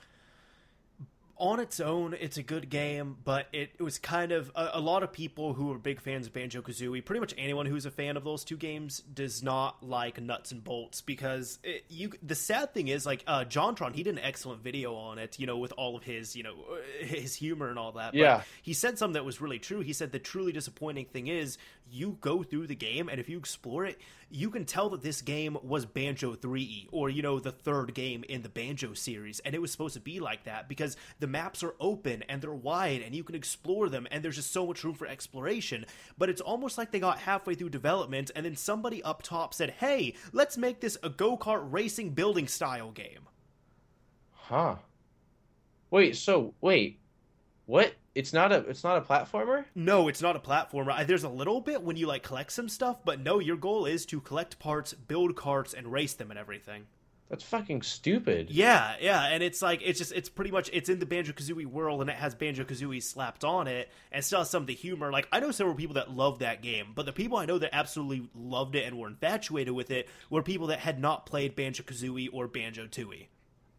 Speaker 1: on its own, it's a good game, but it, it was kind of a, a, lot of people who are big fans of Banjo Kazooie. Pretty much anyone who's a fan of those two games does not like nuts and bolts because it, you. The sad thing is, like uh, JonTron, he did an excellent video on it, you know, with all of his, you know, his humor and all that.
Speaker 2: Yeah,
Speaker 1: but he said something that was really true. He said the truly disappointing thing is you go through the game and if you explore it, you can tell that this game was Banjo Threeie or you know the third game in the Banjo series and it was supposed to be like that because the maps are open and they're wide and you can explore them and there's just so much room for exploration but it's almost like they got halfway through development and then somebody up top said hey let's make this a go-kart racing building style game.
Speaker 2: Huh. Wait so wait. What it's not a it's not a platformer?
Speaker 1: No it's not a platformer. There's a little bit when you like collect some stuff but no your goal is to collect parts build carts and race them and everything.
Speaker 2: That's fucking stupid.
Speaker 1: Yeah yeah and it's like it's just it's pretty much it's in the banjo kazooie world and it has banjo kazooie slapped on it and still has some of the humor. Like i know several people that love that game but the people i know that absolutely loved it and were infatuated with it were people that had not played banjo kazooie or banjo tooie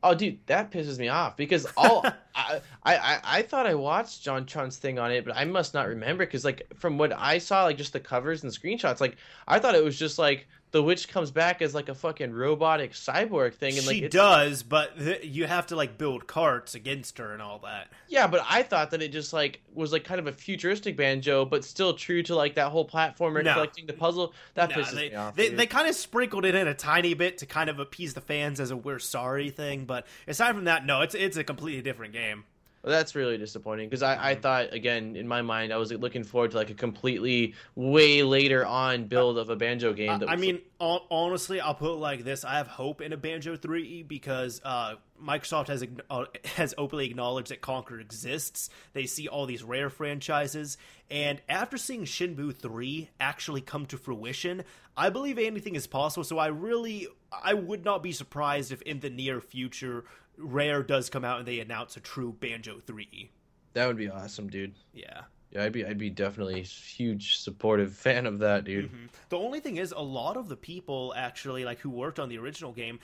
Speaker 2: Oh, dude, that pisses me off because all I, I I thought I watched JonTron's thing on it, but I must not remember because like from what I saw, like just the covers and screenshots, like I thought it was just like the witch comes back as like a fucking robotic cyborg thing, and
Speaker 1: she
Speaker 2: like
Speaker 1: does, but th- you have to like build carts against her and all that.
Speaker 2: Yeah, but I thought that it just like was like kind of a futuristic banjo, but still true to like that whole platformer no. collecting the puzzle. That no, pisses
Speaker 1: they,
Speaker 2: me off.
Speaker 1: They, they kind of sprinkled it in a tiny bit to kind of appease the fans as a "we're sorry" thing, but aside from that, no, it's it's a completely different game.
Speaker 2: Well, that's really disappointing because I, I mm-hmm. thought again in my mind I was looking forward to like a completely way later on build of a banjo game.
Speaker 1: I mean, like... honestly, I'll put it like this: I have hope in a Banjo Threeie because uh, Microsoft has uh, has openly acknowledged that Conker exists. They see all these rare franchises, and after seeing Shenmue 3 actually come to fruition, I believe anything is possible. So I really, I would not be surprised if in the near future Rare does come out and they announce a true Banjo 3.
Speaker 2: That would be awesome, dude.
Speaker 1: Yeah.
Speaker 2: Yeah, I'd be I'd be definitely a huge supportive fan of that, dude. Mm-hmm.
Speaker 1: The only thing is a lot of the people actually like who worked on the original game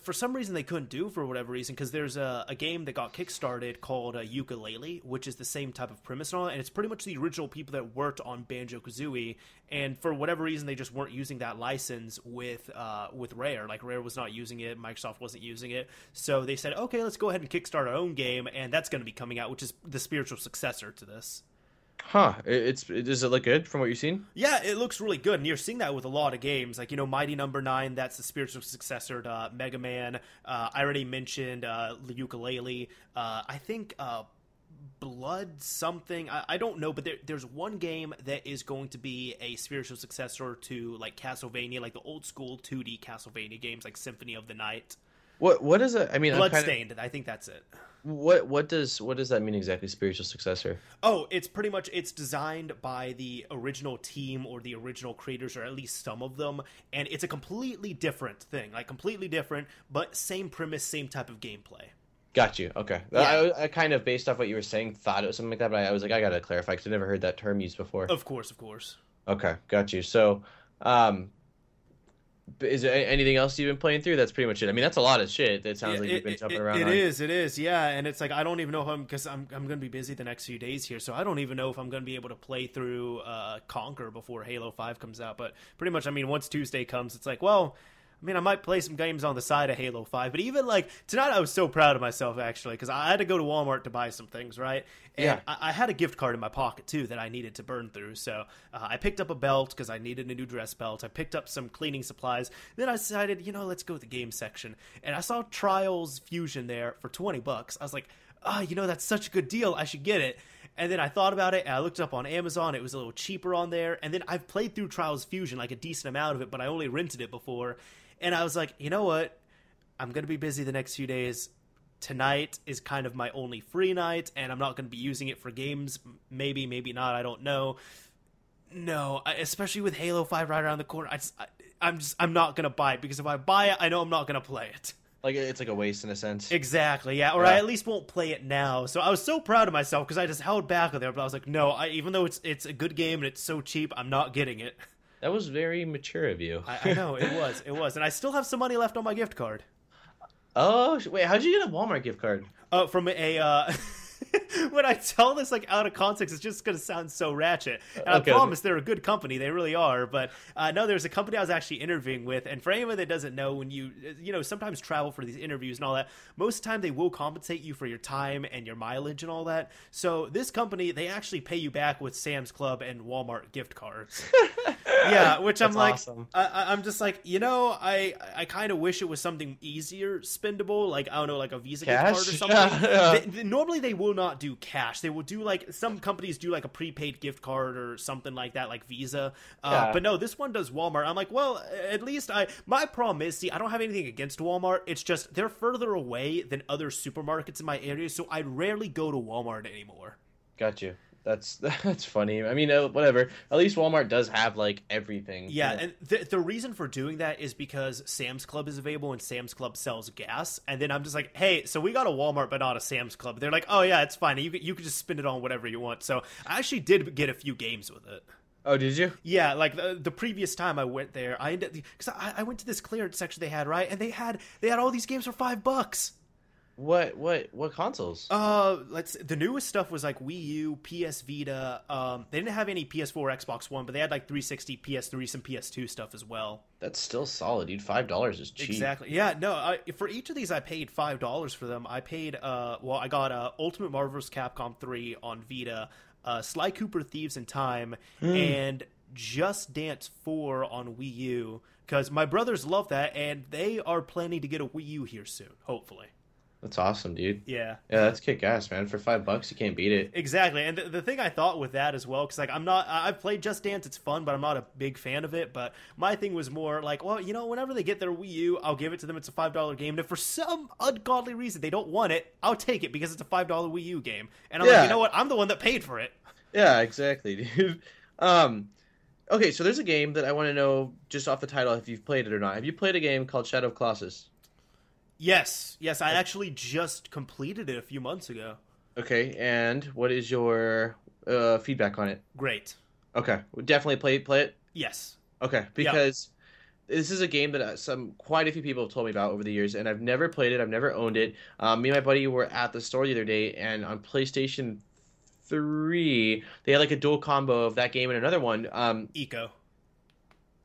Speaker 1: for some reason they couldn't do for whatever reason because there's a, a, game that got kickstarted called uh, Yooka-Laylee which is the same type of premise on it and it's pretty much the original people that worked on banjo kazooie and for whatever reason they just weren't using that license with uh, with rare. Like rare was not using it microsoft wasn't using it. So they said okay let's go ahead and kickstart our own game and that's going to be coming out which is the spiritual successor to this
Speaker 2: Huh? It's does it look good from what you've seen?
Speaker 1: Yeah, it looks really good, and you're seeing that with a lot of games. Like you know, Mighty Number no. Nine, that's the spiritual successor to uh, Mega Man. Uh, I already mentioned uh, Yooka-Laylee. Uh, I think uh, Blood something. I, I, don't know, but there, there's one game that is going to be a spiritual successor to like Castlevania, like the old school 2D Castlevania games, like Symphony of the Night.
Speaker 2: What what is it? I mean,
Speaker 1: Bloodstained. Kind of... I think that's it.
Speaker 2: What what does what does that mean exactly? Spiritual successor?
Speaker 1: Oh, it's pretty much it's designed by the original team or the original creators, or at least some of them, and it's a completely different thing, like completely different, but same premise, same type of gameplay.
Speaker 2: Got you. Okay. Yeah. I, I, kind of based off what you were saying thought it was something like that, but I, I was like, I gotta clarify because I never heard that term used before.
Speaker 1: Of course, of course.
Speaker 2: Okay, got you. So, um, is there anything else you've been playing through? That's pretty much it. I mean, that's a lot of shit. It sounds like you've been jumping
Speaker 1: it,
Speaker 2: around.
Speaker 1: It on. is, it is, yeah. And it's like I don't even know if I'm because I'm I'm going to be busy the next few days here, so I don't even know if I'm going to be able to play through uh, Conker before Halo Five comes out. But pretty much, I mean, once Tuesday comes, it's like, well, I mean, I might play some games on the side of Halo 5, but even like tonight, I was so proud of myself actually because I had to go to Walmart to buy some things, right? And yeah. I, I, had a gift card in my pocket too that I needed to burn through. So uh, I picked up a belt because I needed a new dress belt. I picked up some cleaning supplies. Then I decided, you know, let's go to the game section. And I saw Trials Fusion there for 20 bucks. I was like, oh, you know, that's such a good deal. I should get it. And then I thought about it and I looked up on Amazon. It was a little cheaper on there. And then I've played through Trials Fusion, like a decent amount of it, but I only rented it before. And I was like, you know what? I'm going to be busy the next few days. Tonight is kind of my only free night, and I'm not going to be using it for games. Maybe, maybe not. I don't know. No, I, especially with Halo Five right around the corner. I just, I, I'm just, I'm not going to buy it because if I buy it, I know I'm not going to play it.
Speaker 2: Like it's like a waste in a sense.
Speaker 1: Exactly, yeah. Or yeah. I at least won't play it now. So I was so proud of myself because I just held back on there. But I was like, no, I, even though it's it's a good game and it's so cheap, I'm not getting it.
Speaker 2: That was very mature of you.
Speaker 1: I, I know it was. It was, and I still have some money left on my gift card.
Speaker 2: Oh wait, how'd you get a Walmart gift card?
Speaker 1: Uh, from a uh, when I tell this like out of context, it's just going to sound so ratchet. And
Speaker 2: Okay.
Speaker 1: I promise they're a good company; they really are. But uh, no, there's a company I was actually interviewing with, and for anyone that doesn't know, when you you know sometimes travel for these interviews and all that, most of the time they will compensate you for your time and your mileage and all that. So this company, they actually pay you back with Sam's Club and Walmart gift cards. yeah, which I'm like,
Speaker 2: awesome.
Speaker 1: I, I'm just like, you know, I I kind of wish it was something easier spendable, like I don't know, like a Visa gift card or something.
Speaker 2: Yeah.
Speaker 1: They- they- normally they will not do cash. They will do like some companies do like a prepaid gift card or something like that, like Visa. Uh,
Speaker 2: Yeah.
Speaker 1: But no, this one does Walmart. I'm like, well, at least I. My problem is, see, I don't have anything against Walmart. It's just they're further away than other supermarkets in my area, so I rarely go to Walmart anymore.
Speaker 2: Got you. That's that's funny. I mean, uh, whatever. At least Walmart does have like everything.
Speaker 1: Yeah, and the, the reason for doing that is because Sam's Club is available and Sam's Club sells gas. And then I'm just like, hey, so we got a Walmart but not a Sam's Club. They're like, oh yeah, it's fine. You you could just spend it on whatever you want. So I actually did get a few games with it.
Speaker 2: oh, did you?
Speaker 1: Yeah, like the, the previous time I went there, I ended because I, I went to this clearance section they had right, and they had they had all these games for five bucks.
Speaker 2: What what what consoles?
Speaker 1: Uh, let's. The newest stuff was like Wii U, PS Vita. Um, they didn't have any PS4, Xbox One, but they had like 360, PS3, some PS2 stuff as well.
Speaker 2: That's still solid, dude. Five dollars is cheap.
Speaker 1: Exactly. Yeah. No. I, for each of these, I paid five dollars for them. I paid. Uh. Well, I got uh, Ultimate Marvel vs. Capcom three on Vita, uh, Sly Cooper Thieves in Time, and Just Dance four on Wii U. Because my brothers love that, and they are planning to get a Wii U here soon. Hopefully.
Speaker 2: That's awesome, dude.
Speaker 1: Yeah.
Speaker 2: Yeah, that's kick ass, man. For five bucks, you can't beat it.
Speaker 1: Exactly, and the, the thing I thought with that as well, because like I'm not, I've played Just Dance, it's fun, but I'm not a big fan of it. But my thing was more like, well, you know, whenever they get their Wii U, I'll give it to them. It's a five dollar game, and if for some ungodly reason they don't want it, I'll take it because it's a five dollar Wii U game. And I'm
Speaker 2: Yeah.
Speaker 1: like, you know what? I'm the one that paid for it.
Speaker 2: Yeah, exactly, dude. Um, okay, so there's a game that I want to know just off the title if you've played it or not. Have you played a game called Shadow of Colossus?
Speaker 1: Yes, yes, I actually just completed it a few months ago.
Speaker 2: Okay, and what is your uh, feedback on it?
Speaker 1: Great.
Speaker 2: Okay, definitely play play it.
Speaker 1: Yes.
Speaker 2: Okay, because this is a game that uh, some quite a few people have told me about over the years, and I've never played it. I've never owned it. Um, me and my buddy were at the store the other day, and on PlayStation Three, they had like a dual combo of that game and another one. Um,
Speaker 1: Ico.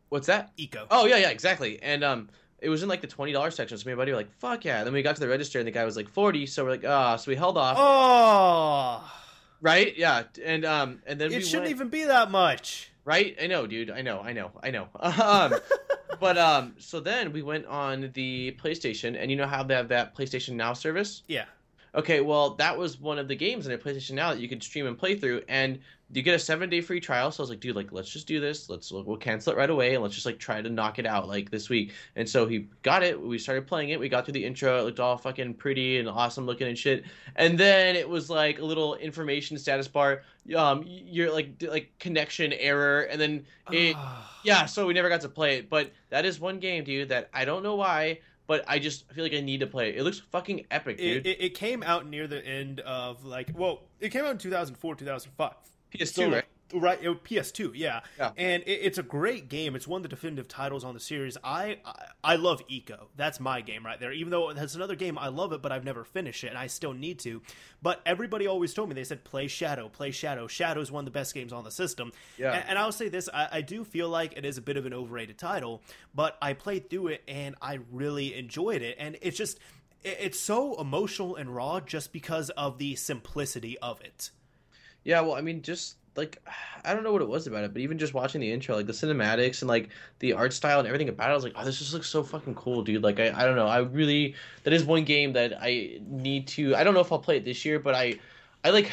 Speaker 2: what's that?
Speaker 1: Ico.
Speaker 2: Oh yeah, yeah, exactly. And um, it was in like the twenty dollars section. So me and buddy were like, "Fuck yeah!" then we got to the register, and the guy was like forty. So we're like, ah, so we held off,
Speaker 1: Oh,
Speaker 2: right? Yeah, and um, and then
Speaker 1: it
Speaker 2: we
Speaker 1: shouldn't
Speaker 2: went-
Speaker 1: even be that much.
Speaker 2: Right? I know, dude. I know. I know. I know. Um, but um, so then we went on the PlayStation, and you know how they have that PlayStation Now service?
Speaker 1: Yeah.
Speaker 2: Okay, well, that was one of the games in a PlayStation Now that you could stream and play through, and you get a seven day free trial. So I was like, dude, like, let's just do this. Let's we'll cancel it right away, and let's just like try to knock it out like this week. And so he got it. We started playing it. We got through the intro. It looked all fucking pretty and awesome looking and shit. And then it was like a little information status bar. Um, you're like like connection error, and then it.
Speaker 1: Ah.
Speaker 2: Yeah, so we never got to play it, but that is one game, dude, that I don't know why, but I just feel like I need to play it. It looks fucking epic, dude.
Speaker 1: It, it, it came out near the end of like well it came out in 2004 2005
Speaker 2: PS2,
Speaker 1: So,
Speaker 2: right?
Speaker 1: Right it ps2 yeah,
Speaker 2: Yeah.
Speaker 1: and it, it's a great game. It's one of the definitive titles on the series. I, I i love Ico. That's my game right there. Even though that's another game i love it but i've never finished it and i still need to. But everybody always told me they said play shadow play shadow. Shadow is one of the best games on the system.
Speaker 2: Yeah.
Speaker 1: and, and i'll say this I, I do feel like it is a bit of an overrated title but i played through it and i really enjoyed it. And it's just it- it's so emotional and raw just because of the simplicity of it.
Speaker 2: Yeah, well, I mean, just like I don't know what it was about it, but even just watching the intro, like the cinematics and like the art style and everything about it, I was like, oh, this just looks so fucking cool, dude. Like, I, I don't know, I really that is one game that I need to. I don't know if I'll play it this year, but I, I like.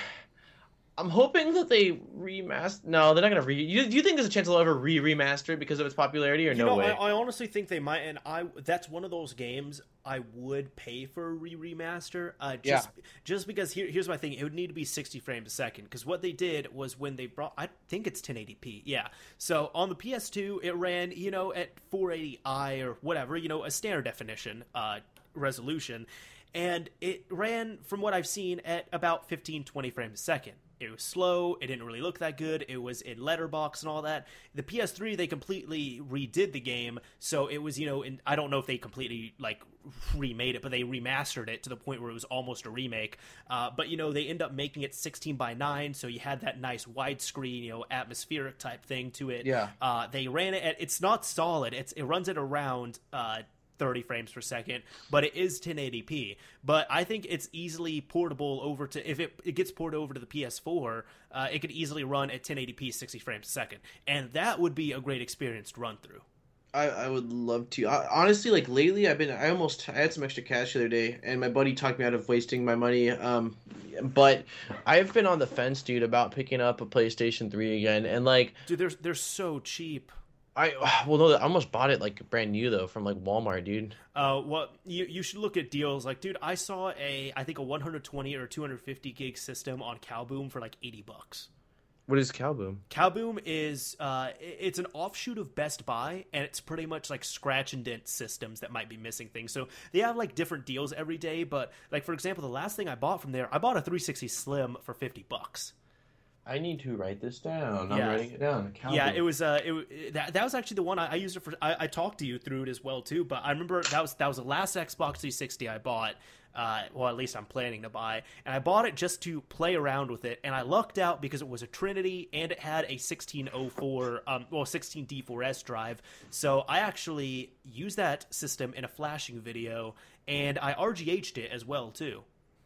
Speaker 2: I'm hoping that they remaster. No, they're not gonna re. You, do you think there's a chance they'll ever re remaster it because of its popularity, or
Speaker 1: You
Speaker 2: no
Speaker 1: know,
Speaker 2: way?
Speaker 1: I, I honestly think they might, and I that's one of those games I would pay for a re remaster. Uh, just just because here, here's my thing, it would need to be 60 frames a second because what they did was when they brought, I think it's 1080p, yeah. So on the PS2, it ran, you know, at 480i or whatever, you know, a standard definition uh, resolution, and it ran from what I've seen at about 15 20 frames a second. It was slow. It didn't really look that good. It was in letterbox and all that. The PS3 they completely redid the game, so it was you know. In, I don't know if they completely like remade it, but they remastered it to the point where it was almost a remake. Uh, but you know they end up making it 16 by 9, so you had that nice widescreen, you know, atmospheric type thing to it.
Speaker 2: Yeah.
Speaker 1: Uh, they ran it. At, it's not solid. It's it runs at around. Uh, 30 frames per second, but it is 1080p. But I think it's easily portable over to if it, it gets ported over to the PS4, uh, it could easily run at 1080p 60 frames a second, and that would be a great experience to run through.
Speaker 2: I, I would love to. I, honestly, like lately, I've been. I almost I had some extra cash the other day, and my buddy talked me out of wasting my money. Um, but I've been on the fence, dude, about picking up a PlayStation Three again, and like,
Speaker 1: dude, they're they're so cheap.
Speaker 2: I well no, I almost bought it like brand new though from like Walmart, dude.
Speaker 1: Uh, well, you you should look at deals. Like, dude, I saw a I think a 120 or 250 gig system on Cowboom for like 80 bucks.
Speaker 2: What is Cowboom?
Speaker 1: Cowboom is uh, it's an offshoot of Best Buy, and it's pretty much like scratch and dent systems that might be missing things. So they have like different deals every day. But like for example, the last thing I bought from there, I bought a 360 Slim for 50 bucks.
Speaker 2: I need to write this down. I'm
Speaker 1: Yeah.
Speaker 2: writing it down.
Speaker 1: Yeah, it was. Uh, it, that, that was actually the one I, I used it for. I, I talked to you through it as well too. But I remember that was that was the last Xbox 360 I bought. Uh, well, at least I'm planning to buy, and I bought it just to play around with it. And I lucked out because it was a Trinity and it had a 1604, um, well, 16D4S drive. So I actually used that system in a flashing video, and I RGH'd it as well too.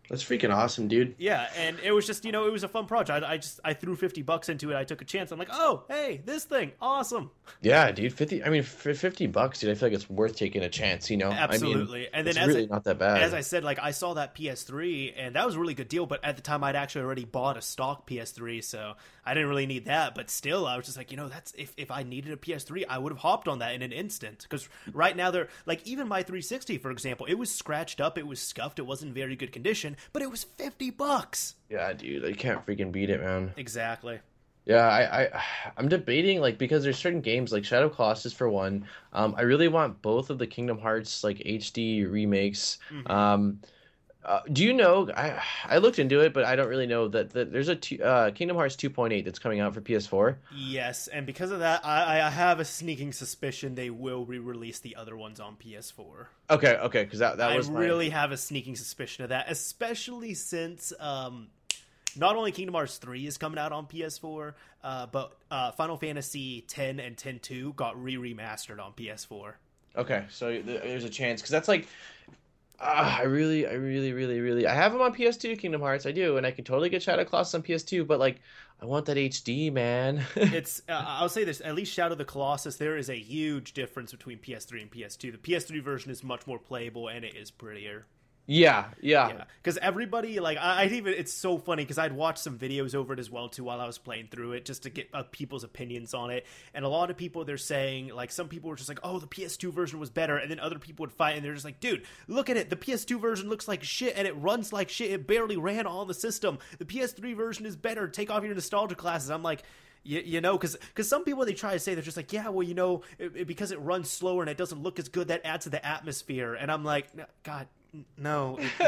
Speaker 2: That's freaking awesome, dude.
Speaker 1: Yeah, and it was just you know it was a fun project. I, I just I threw fifty bucks into it. I took a chance. I'm like, oh hey, this thing, awesome.
Speaker 2: Yeah, dude. Fifty. I mean, for fifty bucks, dude. I feel like it's worth taking a chance. You know,
Speaker 1: Absolutely.
Speaker 2: I mean,
Speaker 1: And then
Speaker 2: it's
Speaker 1: as
Speaker 2: really
Speaker 1: I-
Speaker 2: not that bad.
Speaker 1: As I said, like I saw that PS3, and that was a really good deal. But at the time, I'd actually already bought a stock PS3, so I didn't really need that. But still, I was just like, you know, that's if if I needed a PS3, I would have hopped on that in an instant. Because right now, they're like even my 360, for example, it was scratched up, it was scuffed, it wasn't in very good condition, but it was 50 bucks.
Speaker 2: yeah, dude. I can't freaking beat it, man.
Speaker 1: Exactly.
Speaker 2: Yeah, I, I I'm debating like because there's certain games like Shadow Colossus for one. Um, I really want both of the Kingdom Hearts like HD remakes.
Speaker 1: Mhm.
Speaker 2: Um, uh, do you know? I I looked into it, but I don't really know that, that there's a two, uh, Kingdom Hearts 2.8 that's coming out for PS4.
Speaker 1: Yes, and because of that, I, I have a sneaking suspicion they will re-release the other ones on PS4.
Speaker 2: Okay, okay, because that that
Speaker 1: I
Speaker 2: was my-
Speaker 1: really have a sneaking suspicion of that, especially since um, not only Kingdom Hearts 3 is coming out on PS4, uh, but uh, Final Fantasy 10 and 10-2 got re-remastered on PS4.
Speaker 2: Okay, so th- there's a chance because that's like, ah, I really, I really, really, really, I have them on PS2, Kingdom Hearts, I do, and I can totally get Shadow Colossus on PS2, but like, I want that HD, man.
Speaker 1: It's uh, I'll say this: at least Shadow of the Colossus, there is a huge difference between PS3 and PS2. The PS3 version is much more playable and it is prettier.
Speaker 2: Yeah, yeah,
Speaker 1: Yeah, because everybody like I, I'd even it's so funny because I'd watch some videos over it as well too while I was playing through it just to get uh, people's opinions on it. And a lot of people they're saying like some people were just like, oh, the PS2 version was better, and then other people would fight and they're just like, dude, look at it, the PS2 version looks like shit and it runs like shit. It barely ran on the system. The PS3 version is better. Take off your nostalgia classes. I'm like. You, you know, because because some people they try to say they're just like, yeah, well, you know, it, it- because it runs slower and it doesn't look as good, that adds to the atmosphere. And I'm like, God, no, it,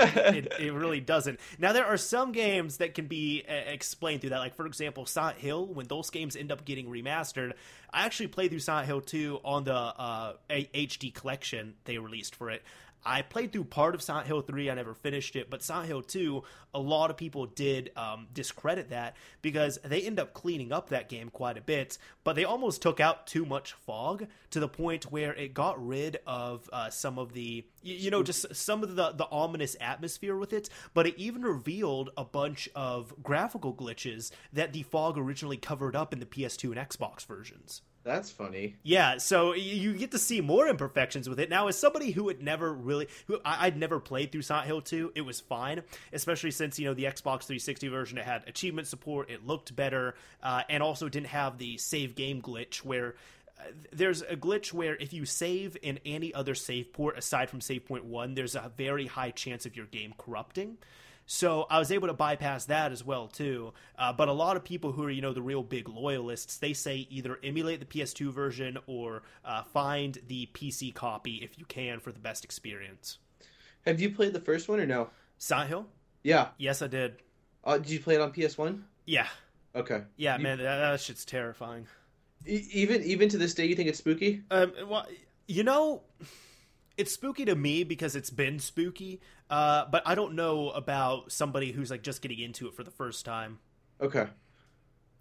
Speaker 1: it, it really doesn't. Now there are some games that can be uh, explained through that. Like for example, Silent Hill. When those games end up getting remastered, I actually played through Silent Hill 2 on the uh, a- HD collection they released for it. I played through part of Silent Hill 3. I never finished it, but Silent Hill 2, a lot of people did um, discredit that because they end up cleaning up that game quite a bit, but they almost took out too much fog to the point where it got rid of uh, some of the, you, you know, just some of the, the ominous atmosphere with it, but it even revealed a bunch of graphical glitches that the fog originally covered up in the PS2 and Xbox versions.
Speaker 2: That's funny.
Speaker 1: Yeah, so you get to see more imperfections with it. Now, as somebody who had never really, who I, I'd never played through Silent Hill 2, it was fine, especially since, you know, the Xbox 360 version, it had achievement support, it looked better, uh, and also didn't have the save game glitch where uh, there's a glitch where if you save in any other save port aside from save point one, there's a very high chance of your game corrupting. So I was able to bypass that as well too. Uh, but a lot of people who are you know the real big loyalists, they say either emulate the PS2 version or uh, find the PC copy if you can for the best experience.
Speaker 2: Have you played the first one or no?
Speaker 1: Silent Hill?
Speaker 2: Yeah.
Speaker 1: Yes, I did.
Speaker 2: Uh, did you play it on PS1?
Speaker 1: Yeah,
Speaker 2: Okay.
Speaker 1: yeah,
Speaker 2: You-
Speaker 1: man, that, that shit's terrifying.
Speaker 2: E- even even to this day, you think it's spooky?
Speaker 1: Um, well, you know, it's spooky to me because it's been spooky. Uh, but I don't know about somebody who's like just getting into it for the first time.
Speaker 2: Okay.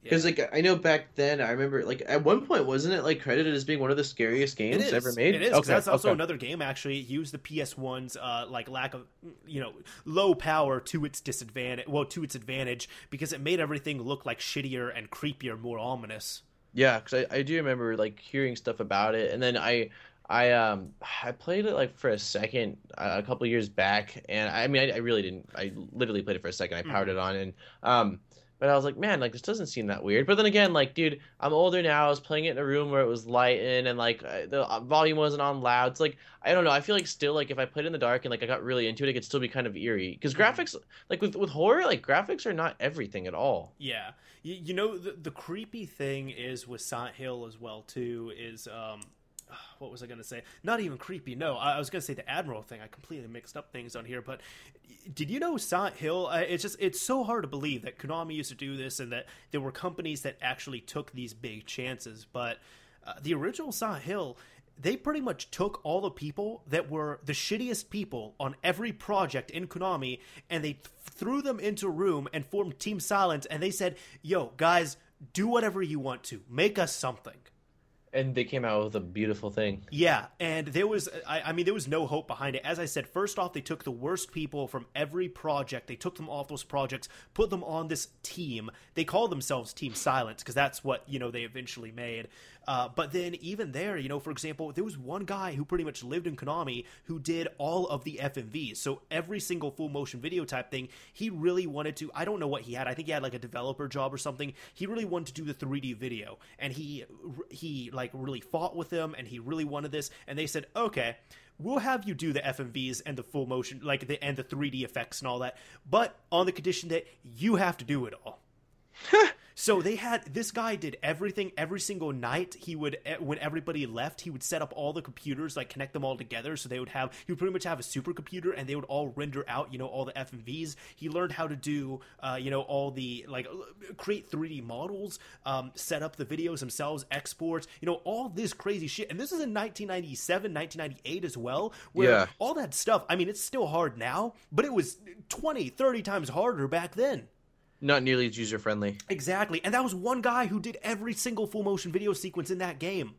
Speaker 1: Yeah.
Speaker 2: Because like I know back then, I remember like at one point wasn't it like credited as being one of the scariest games ever made?
Speaker 1: It is.
Speaker 2: Okay.
Speaker 1: That's also
Speaker 2: okay.
Speaker 1: another game actually used the PS1's uh, like lack of you know low power to its disadvantage. Well, to its advantage because it made everything look like shittier and creepier, more ominous.
Speaker 2: Yeah, because I, I do remember like hearing stuff about it, and then I I um I played it like for a second uh, a couple years back, and I mean I, I really didn't. I literally played it for a second. I powered it on, and um. But I was like, man, like this doesn't seem that weird. But then again, like, dude, I'm older now. I was playing it in a room where it was light in, and like the uh, volume wasn't on loud. It's like I don't know. I feel like still like if I played in the dark and like I got really into it, it could still be kind of eerie. Because
Speaker 1: Mhm.
Speaker 2: graphics, like with with horror, like graphics are not everything at all.
Speaker 1: Yeah, you, you know the the creepy thing is with Silent Hill as well too is um. What was I going to say? Not even creepy. No, I was going to say the Admiral thing. I completely mixed up things on here. But did you know Silent Hill? uh, It's just it's so hard to believe that Konami used to do this, and that there were companies that actually took these big chances. But uh, the original Silent Hill, they pretty much took all the people that were the shittiest people on every project in Konami, and they th- threw them into a room and formed Team Silent, and they said, "Yo, guys, do whatever you want to, make us something."
Speaker 2: And they came out with a beautiful thing.
Speaker 1: Yeah, and there was, I, I mean, there was no hope behind it. As I said, first off, they took the worst people from every project. They took them off those projects, put them on this team. They call themselves Team Silence because that's what you know they eventually made. Uh, but then even there, you know, for example, there was one guy who pretty much lived in Konami who did all of the FMVs. So every single full motion video type thing, he really wanted to. I don't know what he had. I think he had like a developer job or something. He really wanted to do the 3D video, and he he like really fought with them, and he really wanted this. And they said, okay. We'll have you do the FMVs and the full motion, like the and the 3D effects and all that, but on the condition that you have to do it all. So they had this guy did everything every single night. He would eh, when everybody left, he would set up all the computers, like connect them all together, so they would have he would pretty much have a supercomputer, and they would all render out, you know, all the FMVs. He learned how to do, uh, you know, all the like create 3D models, um, set up the videos themselves, exports, you know, all this crazy shit. And this is in 1997, 1998 as well, where
Speaker 2: Yeah.
Speaker 1: all that stuff. I mean, it's still hard now, but it was 20, 30 times harder back then.
Speaker 2: Not nearly as user friendly.
Speaker 1: Exactly, and that was one guy who did every single full motion video sequence in that game.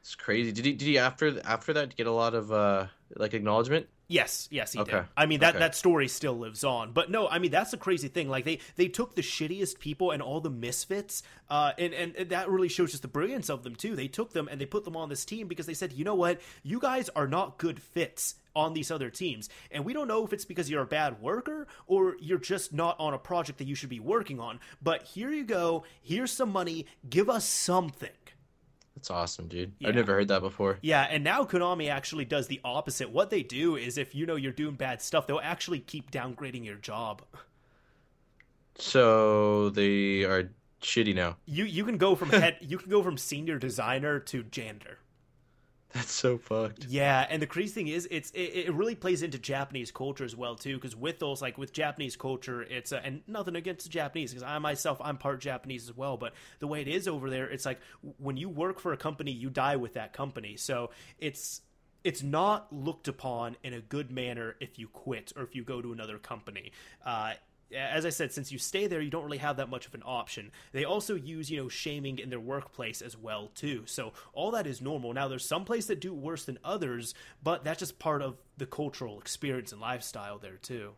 Speaker 2: It's crazy. Did he? Did he after after that get a lot of uh like acknowledgement?
Speaker 1: Yes, yes, he did.
Speaker 2: Okay,
Speaker 1: I mean that
Speaker 2: okay.
Speaker 1: that story still lives on. But no, I mean that's the crazy thing. Like they they took the shittiest people and all the misfits, uh, and and and that really shows just the brilliance of them too. They took them and they put them on this team because they said, you know what, you guys are not good fits on these other teams, and we don't know if it's because you're a bad worker or you're just not on a project that you should be working on. But here you go. Here's some money. Give us something.
Speaker 2: That's awesome, dude.
Speaker 1: Yeah.
Speaker 2: I've never heard that before.
Speaker 1: Yeah, and now Konami actually does the opposite. What they do is if you know you're doing bad stuff, they'll actually keep downgrading your job.
Speaker 2: So they are shitty now.
Speaker 1: You you can go from head you can go from senior designer to janitor.
Speaker 2: That's so fucked.
Speaker 1: Yeah, and the crazy thing is, it's it, it really plays into Japanese culture as well too. Because with those, like with Japanese culture, it's uh, and nothing against the Japanese, because I myself I'm part Japanese as well. But the way it is over there, it's like when you work for a company, you die with that company. So it's it's not looked upon in a good manner if you quit or if you go to another company. Uh, as I said, since you stay there, you don't really have that much of an option. They also use, you know, shaming in their workplace as well too. So all that is normal. Now there's some places that do worse than others, but that's just part of the cultural experience and lifestyle there too.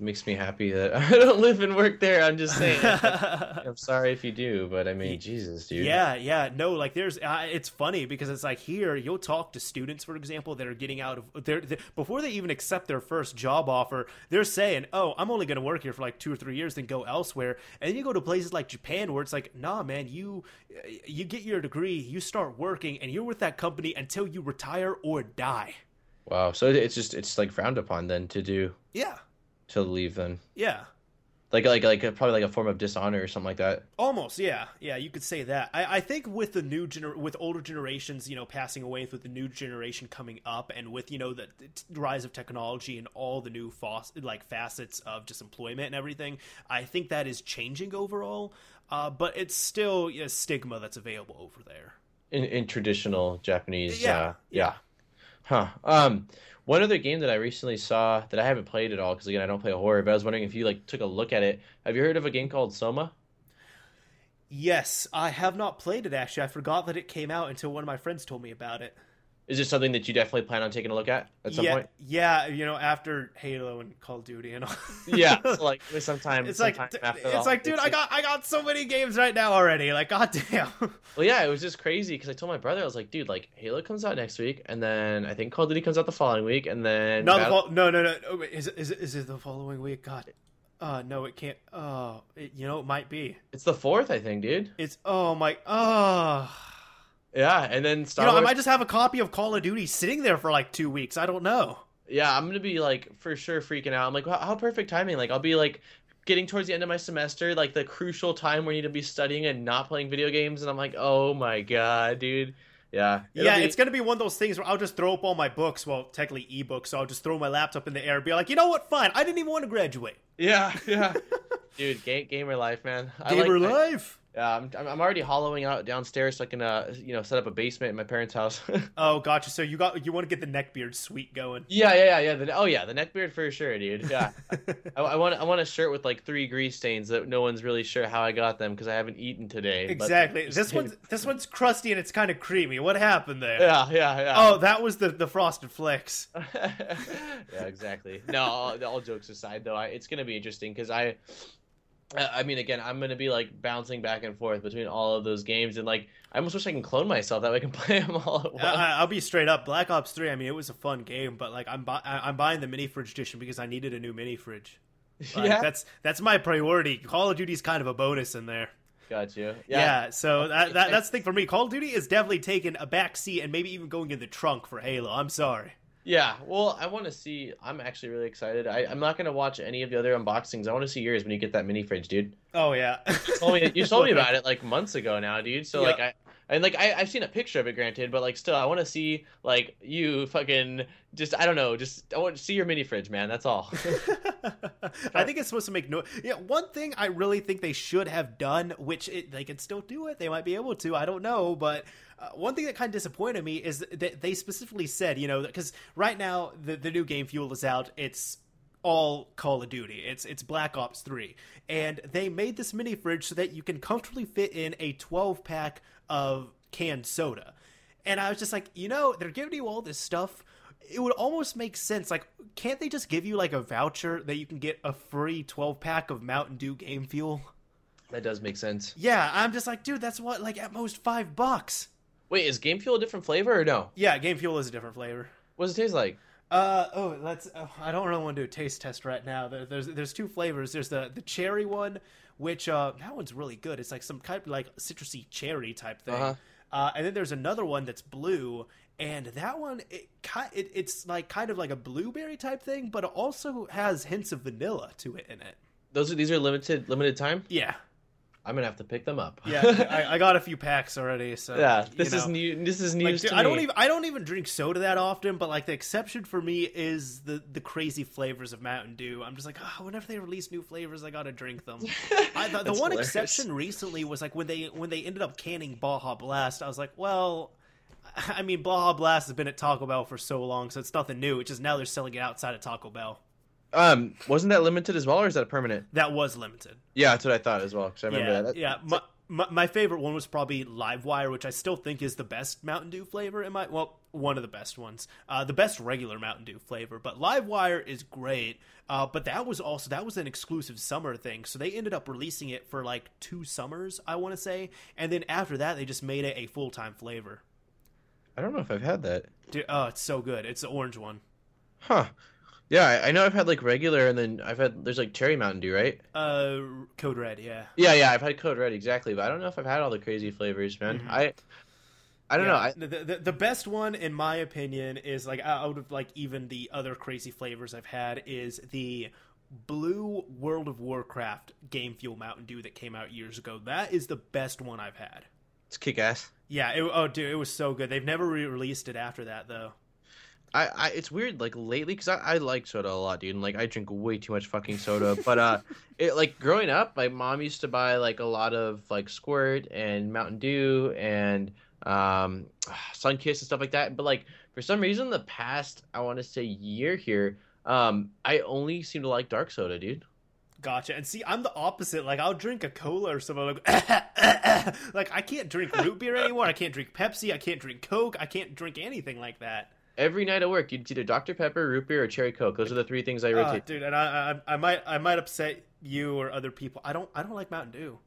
Speaker 2: Makes me happy that I don't live and work there. I'm just saying. I'm sorry if you do, but I mean, Jesus, dude.
Speaker 1: Yeah, yeah, no, like there's, uh, it's funny because it's like here you'll talk to students, for example, that are getting out of they're, before they even accept their first job offer, they're saying, "Oh, I'm only going to work here for like two or three years, then go elsewhere." And then you go to places like Japan where it's like, "Nah, man, you you get your degree, you start working, and you're with that company until you retire or die."
Speaker 2: Wow. So it's just it's like frowned upon then to do
Speaker 1: Yeah,
Speaker 2: to leave then.
Speaker 1: yeah.
Speaker 2: like like like a, probably like a form of dishonor or something like that.
Speaker 1: Almost, yeah, yeah. You could say that. I, I think with the new gener- with older generations, you know, passing away, with the new generation coming up, and with you know the, the rise of technology and all the new fos- like facets of just employment and everything, I think that is changing overall. Uh, but it's still a stigma that's available over there.
Speaker 2: In in traditional Japanese,
Speaker 1: Yeah,
Speaker 2: uh, yeah, huh. Um, one other game that I recently saw that I haven't played at all because again I don't play horror, but I was wondering if you like took a look at it. Have you heard of a game called Soma?
Speaker 1: Yes, I have not played it actually. I forgot that it came out until one of my friends told me about it.
Speaker 2: Is this something that you definitely plan on taking a look at at some
Speaker 1: yeah,
Speaker 2: point?
Speaker 1: yeah, you know, after Halo and Call of Duty and all.
Speaker 2: Yeah, so like sometime.
Speaker 1: it's like
Speaker 2: sometime
Speaker 1: d-
Speaker 2: after
Speaker 1: it's
Speaker 2: all.
Speaker 1: like, dude, I got I got so many games right now already. Like, goddamn.
Speaker 2: Well, yeah, it was just crazy because I told my brother I was like, dude, like Halo comes out next week, and then I think Call of Duty comes out the following week, and then
Speaker 1: no, the
Speaker 2: Battle-
Speaker 1: fol- no, no, no. Oh, wait, is it, is it is it the following week? God. Uh, no, it can't. Oh, it, you know, it might be.
Speaker 2: it's the fourth, I think, dude.
Speaker 1: It's oh my. Oh.
Speaker 2: Yeah, and then Star
Speaker 1: You know, I might just have a copy of Call of Duty sitting there for like two weeks. I don't know.
Speaker 2: Yeah, I'm gonna be like for sure freaking out. I'm like, how, how perfect timing! Like, I'll be like getting towards the end of my semester, like the crucial time where you need to be studying and not playing video games, and I'm like, oh my god, dude. Yeah.
Speaker 1: Yeah,
Speaker 2: be-
Speaker 1: it's gonna be one of those things where I'll just throw up all my books. Well, technically ebooks, so I'll just throw my laptop in the air and be like, you know what? Fine. I didn't even want to graduate.
Speaker 2: Yeah, yeah. dude, ga- gamer life, man. I
Speaker 1: Gamer
Speaker 2: like,
Speaker 1: life.
Speaker 2: Yeah, I'm, I'm I'm already hollowing out downstairs so I can uh you know set up a basement in my parents' house.
Speaker 1: Oh, gotcha. So you got you want to get the neckbeard suite going.
Speaker 2: yeah, yeah, yeah, yeah. The, oh yeah, the neckbeard for sure, dude. Yeah, I, I want I want a shirt with like three grease stains that no one's really sure how I got them because I haven't eaten today.
Speaker 1: exactly. This one's this one's crusty and it's kind of creamy. What happened there?
Speaker 2: Yeah, yeah, yeah.
Speaker 1: Oh, that was the the frosted flakes.
Speaker 2: yeah, exactly. No, all, all jokes aside, though, I, it's gonna be interesting because I, I I mean, again, I'm gonna be like bouncing back and forth between all of those games, and like, I almost wish I can clone myself that way I can play them all at once.
Speaker 1: I, I'll be straight up. Black Ops Three. I mean, it was a fun game, but like I'm bu- I'm buying the mini fridge edition because I needed a new mini fridge. Like,
Speaker 2: yeah,
Speaker 1: that's that's my priority. Call of Duty's kind of a bonus in there.
Speaker 2: got you.
Speaker 1: Yeah, so that, that that's the thing for me. Call of Duty is definitely taking a back seat and maybe even going in the trunk for Halo. I'm sorry.
Speaker 2: Yeah, well, I want to see. I'm actually really excited. I, I'm not gonna watch any of the other unboxings. I want to see yours when you get that mini fridge, dude.
Speaker 1: Oh yeah.
Speaker 2: You told me, you told me about it like months ago now, dude. So
Speaker 1: Yeah.
Speaker 2: like I. And like I, I've seen a picture of it, granted, but like still, I want to see like you fucking just I don't know, just I want to see your mini fridge, man. That's all.
Speaker 1: I think it's supposed to make no. Yeah, one thing I really think they should have done, which it, they can still do it. They might be able to. I don't know, but uh, one thing that kind of disappointed me is that they specifically said, you know, because right now the the new game Fuel is out. It's all Call of Duty. It's it's Black Ops 3. And they made this mini fridge so that you can comfortably fit in a 12 pack of canned soda. And I was just like, you know, they're giving you all this stuff. It would almost make sense. Like, can't they just give you like a voucher that you can get a free 12 pack of Mountain Dew game fuel?
Speaker 2: that does make sense.
Speaker 1: Yeah, I'm just like, dude, that's what like at most 5 bucks.
Speaker 2: Wait, is Game Fuel a different flavor or no?
Speaker 1: Yeah, game fuel is a different flavor.
Speaker 2: What does it taste like?
Speaker 1: Uh oh, let's. Oh, I don't really want to do a taste test right now. There, there's there's two flavors. There's the the cherry one, which uh that one's really good. It's like some kind of like citrusy cherry type thing.
Speaker 2: Uh-huh.
Speaker 1: Uh, and then there's another one that's blue, and that one it, it it's like kind of like a blueberry type thing, but it also has hints of vanilla to it in it.
Speaker 2: Those are these are limited limited time.
Speaker 1: Yeah,
Speaker 2: I'm gonna have to pick them up.
Speaker 1: yeah. I, I got a few packs already. So
Speaker 2: yeah.
Speaker 1: you
Speaker 2: This is
Speaker 1: know.
Speaker 2: new. This is
Speaker 1: Like,
Speaker 2: news
Speaker 1: dude,
Speaker 2: to
Speaker 1: I don't even I don't even drink soda that often, but like the exception for me is the the crazy flavors of Mountain Dew. I'm just like, oh, whenever they release new flavors, I gotta drink them. I, the the one
Speaker 2: hilarious.
Speaker 1: exception recently was like when they when they ended up canning Baja Blast. I was like, well, I mean, Baja Blast has been at Taco Bell for so long, so it's nothing new. It's just now they're selling it outside of Taco Bell.
Speaker 2: Um, wasn't that limited as well, or is that a permanent?
Speaker 1: That was limited.
Speaker 2: Yeah, that's what I thought as well. Because I remember
Speaker 1: yeah,
Speaker 2: that.
Speaker 1: yeah. My, my, my favorite one was probably Livewire, which I still think is the best Mountain Dew flavor. In my well, one of the best ones, uh, the best regular Mountain Dew flavor. But Livewire is great. Uh, but that was also that was an exclusive summer thing, so they ended up releasing it for like two summers, I want to say, and then after that they just made it a full time flavor.
Speaker 2: I don't know if I've had that.
Speaker 1: Dude, oh, it's so good. It's the orange one.
Speaker 2: Huh. Yeah, I, know I've had like regular, and then I've had there's like cherry Mountain Dew, right?
Speaker 1: Uh, Code Red, yeah.
Speaker 2: Yeah, yeah, I've had Code Red exactly, but I don't know if I've had all the crazy flavors, man.
Speaker 1: Mhm.
Speaker 2: I, I don't know. I,
Speaker 1: the, the the best one in my opinion is like out of like even the other crazy flavors I've had is the blue World of Warcraft Game Fuel Mountain Dew that came out years ago. That is the best one I've had.
Speaker 2: It's kick ass.
Speaker 1: Yeah, it, oh dude, it was so good. They've never re-released it after that though.
Speaker 2: I, I it's weird like lately because I, I like soda a lot, dude. And like I drink way too much fucking soda. but uh, it like growing up, my mom used to buy like a lot of like Squirt and Mountain Dew and um, Sunkist and stuff like that. But like for some reason, the past I want to say year here, um, I only seem to like dark soda, dude.
Speaker 1: Gotcha. And see, I'm the opposite. Like, I'll drink a cola or something. Like, like I can't drink root beer anymore. I can't drink Pepsi. I can't drink Coke. I can't drink anything like that.
Speaker 2: Every night at work, it's either Dr Pepper, root beer, or cherry Coke. Those are the three things I rotate.
Speaker 1: Uh, dude, and I, I, I might, I might upset you or other people. I don't, I don't like Mountain Dew.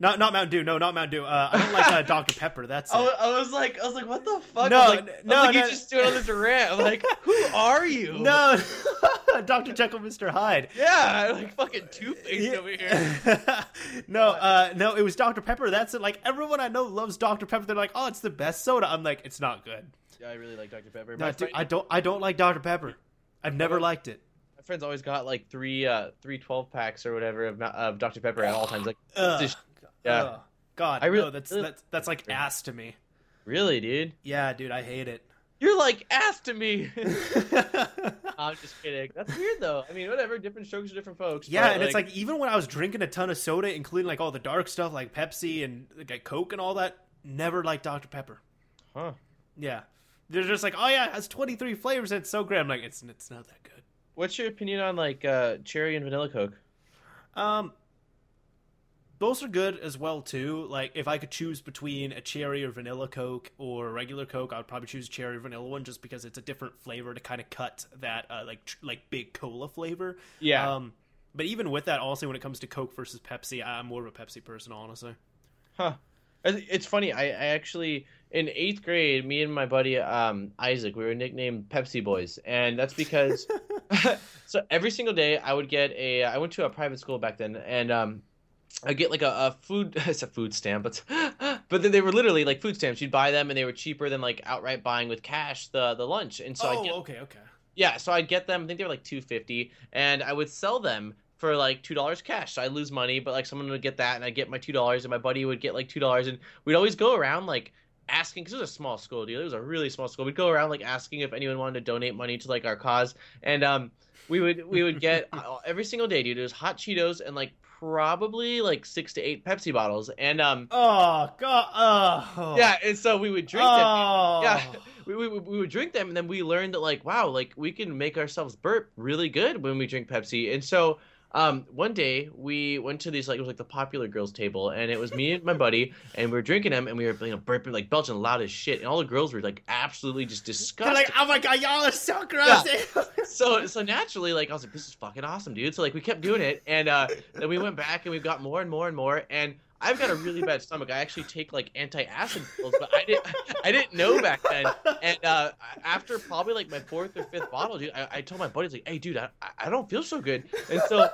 Speaker 1: Not not Mountain Dew. No, not Mountain Dew. Uh, I don't like uh, Dr Pepper. That's
Speaker 2: I, I, was like, I was like, what the fuck?
Speaker 1: No,
Speaker 2: I was
Speaker 1: like, no,
Speaker 2: like,
Speaker 1: no,
Speaker 2: you just doing on this rant. I'm like, who are you?
Speaker 1: No, Dr. Jekyll, Mr. Hyde.
Speaker 2: Yeah, like fucking Two Face over here.
Speaker 1: no, uh, no, it was Dr. Pepper. That's it. Like everyone I know loves Dr. Pepper. They're like, oh, it's the best soda. I'm like, it's not good.
Speaker 2: I really like Dr Pepper.
Speaker 1: No, dude,
Speaker 2: friend-
Speaker 1: I don't, I don't like Dr. Pepper. I've never liked it.
Speaker 2: my friend's always got like three, uh, three 12 packs or whatever of, of Dr Pepper at all times. Like,
Speaker 1: Ugh.
Speaker 2: just- yeah.
Speaker 1: Ugh. God,
Speaker 2: I really-
Speaker 1: no, that's that's that's like ass to me.
Speaker 2: really, dude?
Speaker 1: Yeah, dude, I hate it.
Speaker 2: You're like ass to me. I'm just kidding. That's weird though. I mean, whatever. Different strokes for different folks.
Speaker 1: Yeah, and it's like even when I was drinking a ton of soda, including like all the dark stuff like Pepsi and like Coke and all that, never liked Dr. Pepper.
Speaker 2: huh?
Speaker 1: Yeah. They're just like, oh yeah, it has 23 flavors and it's so great. I'm like, it's it's not that good.
Speaker 2: What's your opinion on like uh, cherry and vanilla Coke?
Speaker 1: Um, those are good as well too. Like if I could choose between a cherry or vanilla Coke or a regular Coke, I would probably choose a cherry or vanilla one just because it's a different flavor to kind of cut that uh, like tr- like big cola flavor.
Speaker 2: Yeah.
Speaker 1: Um, but even with that, also when it comes to Coke versus Pepsi, I'm more of a Pepsi person, honestly.
Speaker 2: Huh. It's it's funny. I, I actually in eighth grade, me and my buddy um, Isaac, we were nicknamed Pepsi Boys, and that's because so every single day I would get a. I went to a private school back then, and um, I get like a, a food. It's a food stamp, but but then they were literally like food stamps. You'd buy them, and they were cheaper than like outright buying with cash the the lunch. And so I
Speaker 1: oh,
Speaker 2: get
Speaker 1: okay, okay.
Speaker 2: yeah, so I'd get them. I think they were like two fifty, and I would sell them for like two dollars cash. So I lose money, but like someone would get that, and I get my two dollars, and my buddy would get like two dollars, and we'd always go around like asking because it was a small school, dude. It was a really small school. We'd go around like asking if anyone wanted to donate money to like our cause, and um, we would we would get every single day, dude. It was hot Cheetos and like probably like six to eight Pepsi bottles, and um,
Speaker 1: Oh god. Oh.
Speaker 2: yeah, and so we would drink them.
Speaker 1: Oh.
Speaker 2: Yeah, we, we, we would drink them, and then we learned that like, wow, like we can make ourselves burp really good when we drink Pepsi. And so, um, one day we went to these like it was like the popular girls table, and it was me and my buddy, and we were drinking them, and we were you know burping like belching loud as shit, and all the girls were like absolutely just
Speaker 1: They're
Speaker 2: disgusted.
Speaker 1: like, oh my god, y'all are so gross.
Speaker 2: so so naturally, like I was like, this is fucking awesome, dude. So like we kept doing it, and uh, then we went back and we got more and more and more, and I've got a really bad stomach. I actually take like anti-acid pills, but I didn't I didn't know back then. And uh, after probably like my fourth or fifth bottle, dude, I, I told my buddies like, hey, dude, I, I don't feel so good, and so.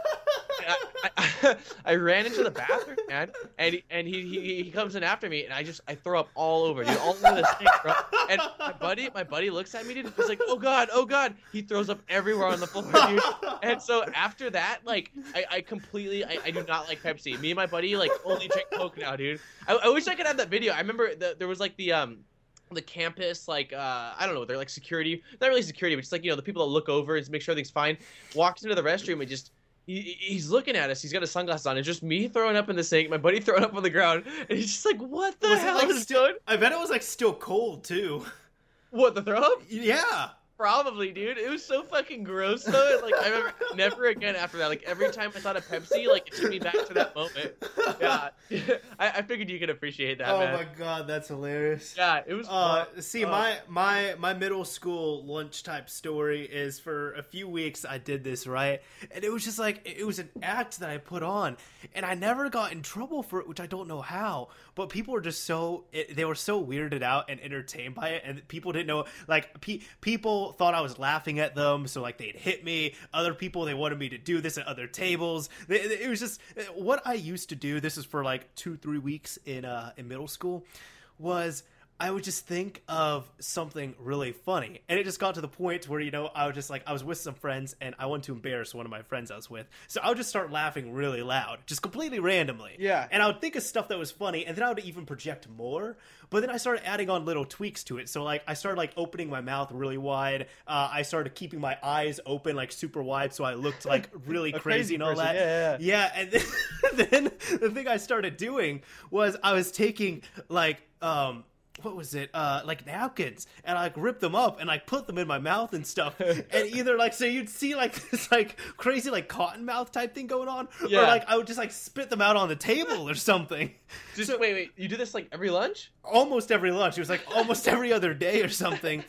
Speaker 2: I, I, I ran into the bathroom, man, and and he, he he comes in after me, and I just I throw up all over, dude, all over the sink, bro. And my buddy, my buddy looks at me, dude, and he's like, "Oh God, oh God!" He throws up everywhere on the floor, dude. And so after that, like, I, I completely, I, I do not like Pepsi. Me and my buddy like only drink Coke now, dude. I, I wish I could have that video. I remember the, there was like the um the campus like uh I don't know they're like security not really security but just like you know the people that look over and make sure everything's fine walks into the restroom and just he, he's looking at us he's got his sunglasses on it's just me throwing up in the sink my buddy throwing up on the ground and he's just like what the
Speaker 1: Was
Speaker 2: hell
Speaker 1: like,
Speaker 2: is
Speaker 1: still-
Speaker 2: going
Speaker 1: I bet it was like still cold too.
Speaker 2: what the throw up
Speaker 1: Yeah.
Speaker 2: Probably, dude. It was so fucking gross though. Like I remember never again after that. Like every time I thought of Pepsi, like it took me back to that moment. Yeah, I, I figured you could appreciate that,
Speaker 1: oh
Speaker 2: man.
Speaker 1: my god, that's hilarious.
Speaker 2: Yeah, it was.
Speaker 1: Uh, see,
Speaker 2: Oh.
Speaker 1: my my my middle school lunch type story is for a few weeks I did this right, and it was just like it was an act that I put on, and I never got in trouble for it, which I don't know how. But people were just so it, they were so weirded out and entertained by it, and people didn't know. Like pe- people thought I was laughing at them, so like they'd hit me. Other people they wanted me to do this at other tables. It was just what I used to do. This is for like two three weeks in uh in middle school was I would just think of something really funny. And it just got to the point where, you know, I was just like, I was with some friends and I wanted to embarrass one of my friends I was with. So I would just start laughing really loud, just completely randomly.
Speaker 2: Yeah.
Speaker 1: And I would think of stuff that was funny and then I would even project more. But then I started adding on little tweaks to it. So, like, I started, like, opening my mouth really wide. Uh, I started keeping my eyes open, like, super wide so I looked, like, really crazy,
Speaker 2: crazy
Speaker 1: and all
Speaker 2: person.
Speaker 1: that.
Speaker 2: Yeah,
Speaker 1: Yeah, and then, then the thing I started doing was I was taking like um what was it uh like napkins and I like ripped them up and like put them in my mouth and stuff and either like so you'd see like this like crazy like cotton mouth type thing going on or like I would just like spit them out on the table or something
Speaker 2: Just
Speaker 1: So-
Speaker 2: wait, wait. You do this like every lunch?
Speaker 1: almost every lunch. It was like almost every other day or something.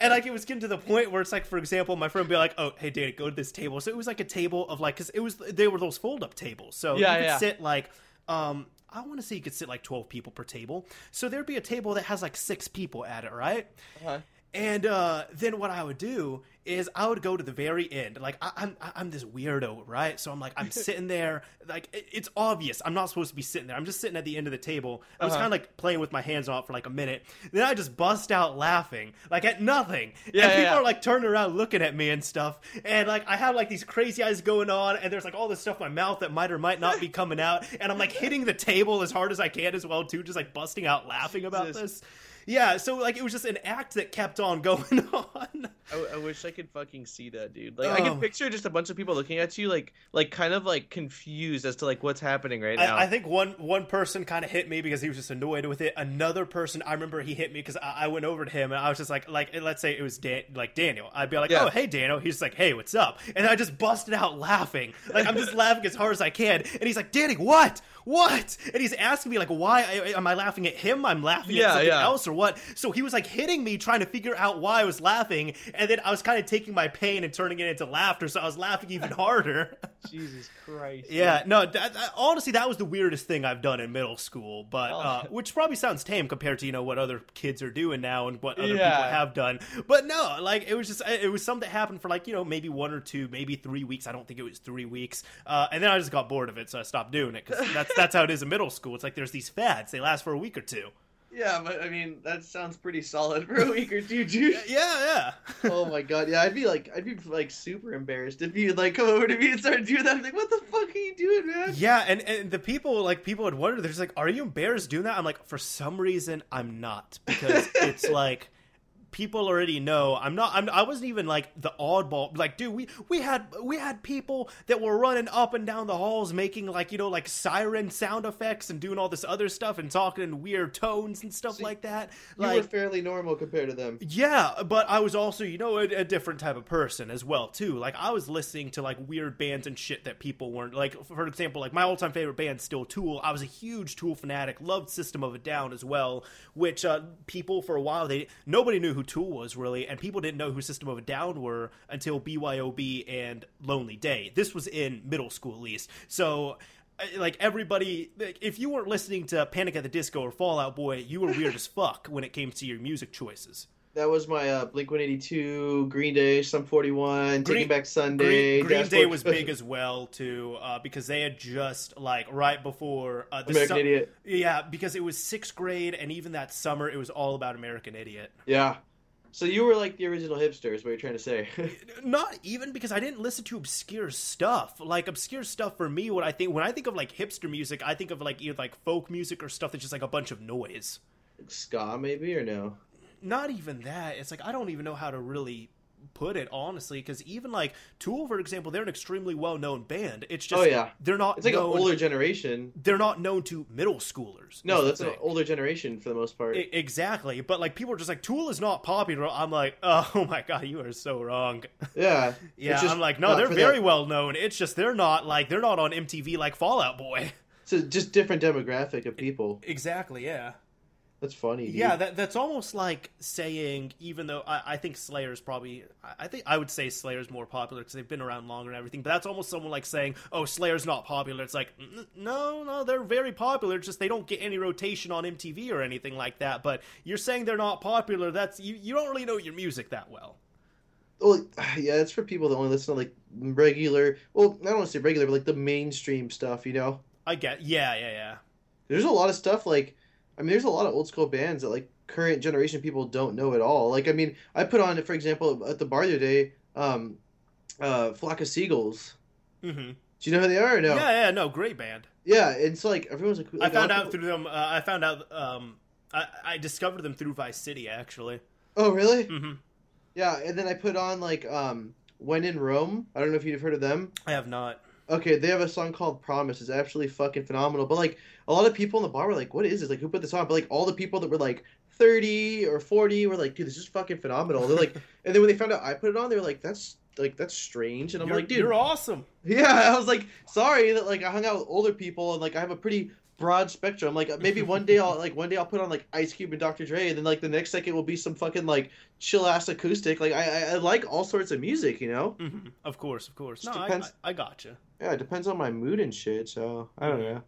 Speaker 1: And like it was getting to the point where it's like, for example, my friend would be like, "Oh, hey, Danny, go to this table." So it was like a table of like, because it was they were those fold up tables, so
Speaker 2: Yeah,
Speaker 1: you could
Speaker 2: yeah.
Speaker 1: sit like, um, I want to say you could sit like twelve people per table. So there'd be a table that has like six people at it, right?
Speaker 2: Uh-huh.
Speaker 1: And uh, then what I would do is I would go to the very end. Like I, I'm I'm this weirdo, right? So I'm like I'm sitting there, like it- it's obvious I'm not supposed to be sitting there. I'm just sitting at the end of the table. I was
Speaker 2: Uh-huh.
Speaker 1: kind of like playing with my hands on it for like a minute. Then I just bust out laughing, like at nothing.
Speaker 2: Yeah,
Speaker 1: and
Speaker 2: yeah,
Speaker 1: people
Speaker 2: yeah.
Speaker 1: are like turning around looking at me and stuff. And like I have like these crazy eyes going on, and there's like all this stuff in my mouth that might or might not be coming out. And I'm like hitting the table as hard as I can as well too, just like busting out laughing about
Speaker 2: Jesus.
Speaker 1: this. Yeah, so like it was just an act that kept on going on.
Speaker 2: I, I wish I could fucking see that, dude. Like I
Speaker 1: Oh.
Speaker 2: can picture just a bunch of people looking at you, like, like kind of like confused as to like what's happening right now.
Speaker 1: I, I think one one person kind of hit me because he was just annoyed with it. Another person, I remember he hit me because I, I went over to him and I was just like, like let's say it was Dan, like Daniel. I'd be like,
Speaker 2: Yeah.
Speaker 1: oh hey Daniel. He's like, hey, what's up? And I just busted out laughing. Like I'm just laughing as hard as I can. And he's like, Danny, what? What? And he's asking me like, why am I laughing at him? I'm laughing
Speaker 2: Yeah,
Speaker 1: at something
Speaker 2: yeah.
Speaker 1: else or what? So he was like hitting me, trying to figure out why I was laughing, and then I was kind of taking my pain and turning it into laughter. So I was laughing even harder.
Speaker 2: Jesus Christ.
Speaker 1: Yeah, no. That, that- honestly, that was the weirdest thing I've done in middle school, but uh,
Speaker 2: Oh.
Speaker 1: which probably sounds tame compared to you know what other kids are doing now and what other people have done. But no, like it was just it was something that happened for like you know maybe one or two, maybe three weeks. I don't think it was three weeks, uh, and then I just got bored of it, so I stopped doing it because that's that's how it is in middle school. It's like there's these fads; they last for a week or two.
Speaker 2: Yeah, but I mean that sounds pretty solid for a week or two, dude.
Speaker 1: Yeah, yeah.
Speaker 2: oh my god, yeah, I'd be like, I'd be like super embarrassed if you'd like come over to me and start doing that. I'm like, what the fuck are you doing, man?
Speaker 1: Yeah, and, and the people like people would wonder. They're just like, "Are you embarrassed doing that?" I'm like, for some reason, I'm not because it's like people already know I'm not. I'm, I wasn't even like the oddball. Like, dude, we we had we had people that were running up and down the halls making like you know like siren sound effects and doing all this other stuff and talking in weird tones and stuff
Speaker 2: So
Speaker 1: like that.
Speaker 2: You were fairly normal compared to them.
Speaker 1: yeah, but I was also, you know, a, a different type of person as well too. Like I was listening to like weird bands and shit that people weren't. Like for example, like my all-time favorite band, still Tool. I was a huge Tool fanatic. Loved System of a Down as well, which uh, people for a while they nobody knew who Tool was really, and people didn't know who System of a Down were until BYOB and Lonely Day. This was in middle school at least. So uh, like everybody like, if you weren't listening to panic at the disco or Fall Out Boy you were weird as fuck when it came to your music choices
Speaker 2: That was my uh, Blink 182, Green Day, Sum 41,
Speaker 1: Green-
Speaker 2: Taking Back Sunday.
Speaker 1: Green, Green Day was big as well too, uh, because they had just like right before uh, the
Speaker 2: American
Speaker 1: su-
Speaker 2: Idiot.
Speaker 1: Yeah, because it was sixth grade, and even that summer, it was all about American Idiot.
Speaker 2: Yeah. So you were like the original hipsters, what you're trying to say.
Speaker 1: Not even because I didn't listen to obscure stuff. Like obscure stuff for me, what I think when I think of like hipster music, I think of like either like folk music or stuff that's just like a bunch of noise.
Speaker 2: Like Ska, maybe, or no?
Speaker 1: not even that. It's like I don't even know how to really put it honestly because even like Tool, for example, they're an extremely well known band. It's just
Speaker 2: Oh, yeah.
Speaker 1: they're not
Speaker 2: It's like
Speaker 1: known,
Speaker 2: an older generation.
Speaker 1: they're not known to middle schoolers.
Speaker 2: No, that's an older generation for the most part.
Speaker 1: I- exactly. But like people are just like Tool is not popular. I'm like, oh my god, you are so wrong.
Speaker 2: yeah.
Speaker 1: yeah, I'm like, no, they're very
Speaker 2: that-
Speaker 1: well known. It's just they're not like they're not on MTV like Fall Out Boy.
Speaker 2: So just different demographic of people.
Speaker 1: exactly. Yeah.
Speaker 2: That's funny. Dude.
Speaker 1: Yeah, that, that's almost like saying, even though I, I think Slayer's probably, I- think I would say Slayer's more popular because they've been around longer and everything. But that's almost someone like saying, "Oh, Slayer's not popular." It's like, no, no, they're very popular. Just they don't get any rotation on MTV or anything like that. But you're saying they're not popular. That's you. You don't really know your music that well.
Speaker 2: Well, yeah, it's for people that only listen to like regular. Well, I don't want to say regular, but like the mainstream stuff. You know,
Speaker 1: I get, yeah, yeah, yeah.
Speaker 2: there's a lot of stuff like. I mean, there's a lot of old school bands that like current generation people don't know at all. Like, I mean, I put on, for example, at the bar the other day, um, uh, Flock of Seagulls.
Speaker 1: Mm-hmm.
Speaker 2: Do you know who they are? Or no.
Speaker 1: Yeah, yeah, no, great band.
Speaker 2: Yeah, it's like everyone's like.
Speaker 1: I
Speaker 2: like, a
Speaker 1: found out
Speaker 2: people-
Speaker 1: through them. Uh, I found out. Um, I, I discovered them through Vice City, actually.
Speaker 2: Oh, really?
Speaker 1: hmm
Speaker 2: Yeah, and then I put on like um, When in Rome. I don't know if you've heard of them.
Speaker 1: I have not.
Speaker 2: Okay, they have a song called Promise. It's absolutely fucking phenomenal. But like a lot of people in the bar were like, "What is this? Like, who put this on?" But like all the people that were like thirty or forty were like, "Dude, this is fucking phenomenal." They're like, and then when they found out I put it on, they were like, "That's like that's strange." And I'm
Speaker 1: you're,
Speaker 2: like, "Dude,
Speaker 1: you're awesome.
Speaker 2: yeah." I was like, "Sorry that like I hung out with older people and like I have a pretty broad spectrum. Like maybe one day I'll like one day I'll put on like Ice Cube and Dr. Dre, and then like the next second will be some fucking like chill ass acoustic. Like I I, I like all sorts of music, you know."
Speaker 1: hmm Of course, of course. No,
Speaker 2: Just
Speaker 1: I, I,
Speaker 2: depends-
Speaker 1: I gotcha.
Speaker 2: Yeah, it depends on my mood and shit. So I don't know.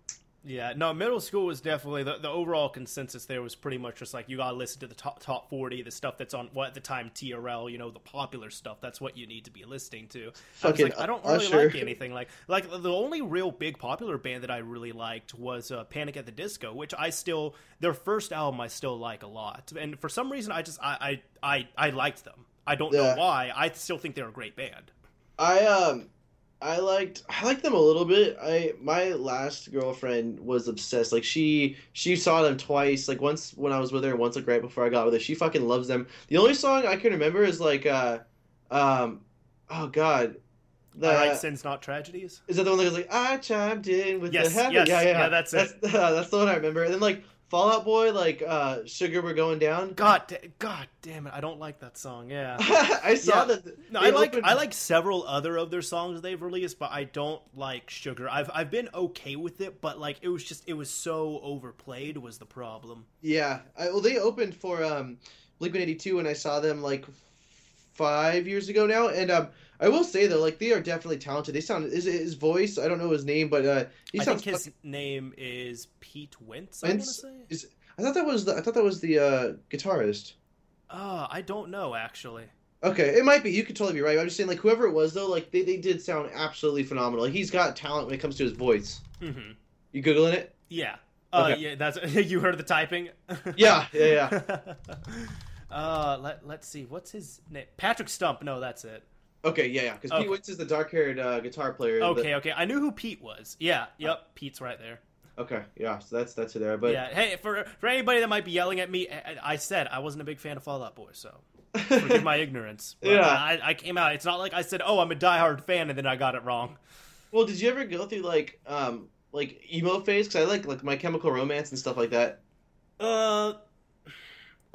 Speaker 1: Yeah, no, middle school was definitely the, the overall consensus there was pretty much just like you gotta listen to the top top forty, the stuff that's on what at the time TRL, you know, the popular stuff. That's what you need to be listening to. I was like, I don't really
Speaker 2: Usher.
Speaker 1: like anything like like the only real big popular band that I really liked was uh, Panic at the Disco, which I still their first album I still like a lot, and for some reason I just I I I, I liked them. I don't
Speaker 2: Yeah.
Speaker 1: know why. I still think they're a great band.
Speaker 2: I um I liked I liked them a little bit. I my last girlfriend was obsessed. Like she she saw them twice. Like once when I was with her, and once like right before I got with her. She fucking loves them. The only song I can remember is like uh um oh god. The,
Speaker 1: I write sins, not tragedies.
Speaker 2: is that the one that goes like I chimed in with
Speaker 1: Yes,
Speaker 2: the happy?
Speaker 1: yes,
Speaker 2: yeah, yeah,
Speaker 1: yeah, that's
Speaker 2: that's, that's the one I remember. And then like Fall Out Boy, like uh Sugar We're Going Down.
Speaker 1: God, da- God damn it! I don't like that song. Yeah.
Speaker 2: I saw
Speaker 1: Yeah.
Speaker 2: that.
Speaker 1: No, I like
Speaker 2: opened-
Speaker 1: I like several other of their songs they've released, but I don't like Sugar. I've I've been okay with it, but like it was just it was so overplayed was the problem.
Speaker 2: Yeah, I, well, they opened for um, Blink One Eighty Two, and I saw them like five years ago now. And um, I will say though, like they are definitely talented. They sound is his voice. I don't know his name, but uh, he
Speaker 1: I
Speaker 2: sounds.
Speaker 1: think his
Speaker 2: fucking-
Speaker 1: name is Pete Wentz. I want to
Speaker 2: Wentz?
Speaker 1: say.
Speaker 2: is, I thought that was the I thought that was the uh, guitarist.
Speaker 1: Uh, I don't know actually.
Speaker 2: Okay, it might be. You could totally be right. I'm just saying, like whoever it was though, like they, they did sound absolutely phenomenal. Like he's got talent when it comes to his voice.
Speaker 1: hmm
Speaker 2: You googling it?
Speaker 1: Yeah. Uh,
Speaker 2: Okay.
Speaker 1: yeah. That's you heard the typing.
Speaker 2: Yeah, yeah, yeah.
Speaker 1: uh, let let's see. What's his name? Patrick Stump. No, that's it.
Speaker 2: Okay, yeah, yeah. Because
Speaker 1: Okay.
Speaker 2: Pete Wentz is the dark-haired uh, guitar player.
Speaker 1: Okay, okay. I knew who Pete was. Yeah. Yep. Pete's right there.
Speaker 2: Okay, yeah. So that's that's it there. But
Speaker 1: yeah. Hey, for for anybody that might be yelling at me, I, I said I wasn't a big fan of Fall Out Boy, so forgive my ignorance. But,
Speaker 2: Yeah.
Speaker 1: uh, I, I came out. It's not like I said, "Oh, I'm a diehard fan," and then I got it wrong.
Speaker 2: Well, did you ever go through like um like emo phase? Because I like like My Chemical Romance and stuff like that.
Speaker 1: Uh,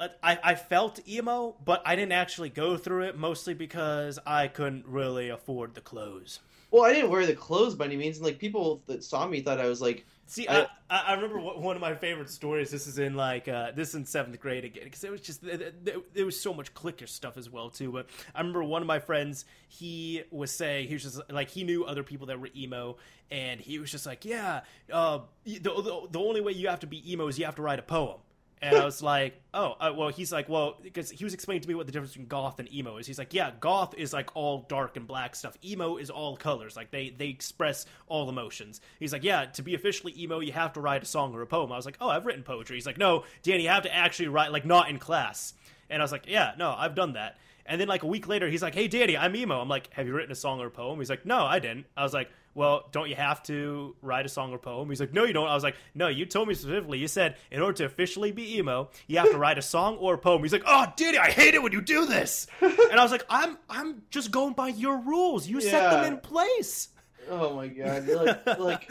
Speaker 1: I I felt emo, but I didn't actually go through it mostly because I couldn't really afford the clothes.
Speaker 2: Well, I didn't wear the clothes by any means, and like people that saw me thought I was like,
Speaker 1: See,
Speaker 2: I-
Speaker 1: I, I, remember one of my favorite stories. This is in like uh, this is in seventh grade again because it was just there was so much clicker stuff as well too. But I remember one of my friends. He was saying he was just like he knew other people that were emo, and he was just like, yeah, uh, the, the the only way you have to be emo is you have to write a poem. And I was like, oh, uh, well, he's like, well, because he was explaining to me what the difference between goth and emo is. He's like, yeah, goth is like all dark and black stuff. Emo is all colors. Like they they express all emotions. He's like, yeah, to be officially emo, you have to write a song or a poem. I was like, oh, I've written poetry. He's like, no, Danny, you have to actually write, like, not in class. And I was like, yeah, no, I've done that. And then like a week later, he's like, "Hey, Danny, I'm emo." I'm like, "Have you written a song or a poem?" He's like, "No, I didn't." I was like, "Well, don't you have to write a song or poem?" He's like, "No, you don't." I was like, "No, you told me specifically. You said in order to officially be emo, you have to write a song or a poem." He's like, "Oh, Diddy, I hate it when you do this." And I was like, "I'm I'm just going by your rules. You set them in place."
Speaker 2: oh my god, like like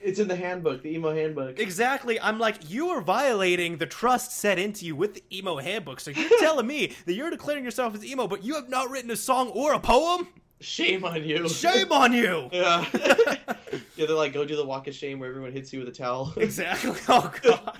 Speaker 2: it's in the handbook, the emo handbook.
Speaker 1: Exactly. I'm like, you are violating the trust set into you with the emo handbook. So you're telling me that you're declaring yourself as emo, but you have not written a song or a poem?
Speaker 2: Shame on you.
Speaker 1: Shame on you!
Speaker 2: Yeah. yeah, they're like, go do the walk of shame where everyone hits you with a towel.
Speaker 1: Exactly. Oh god.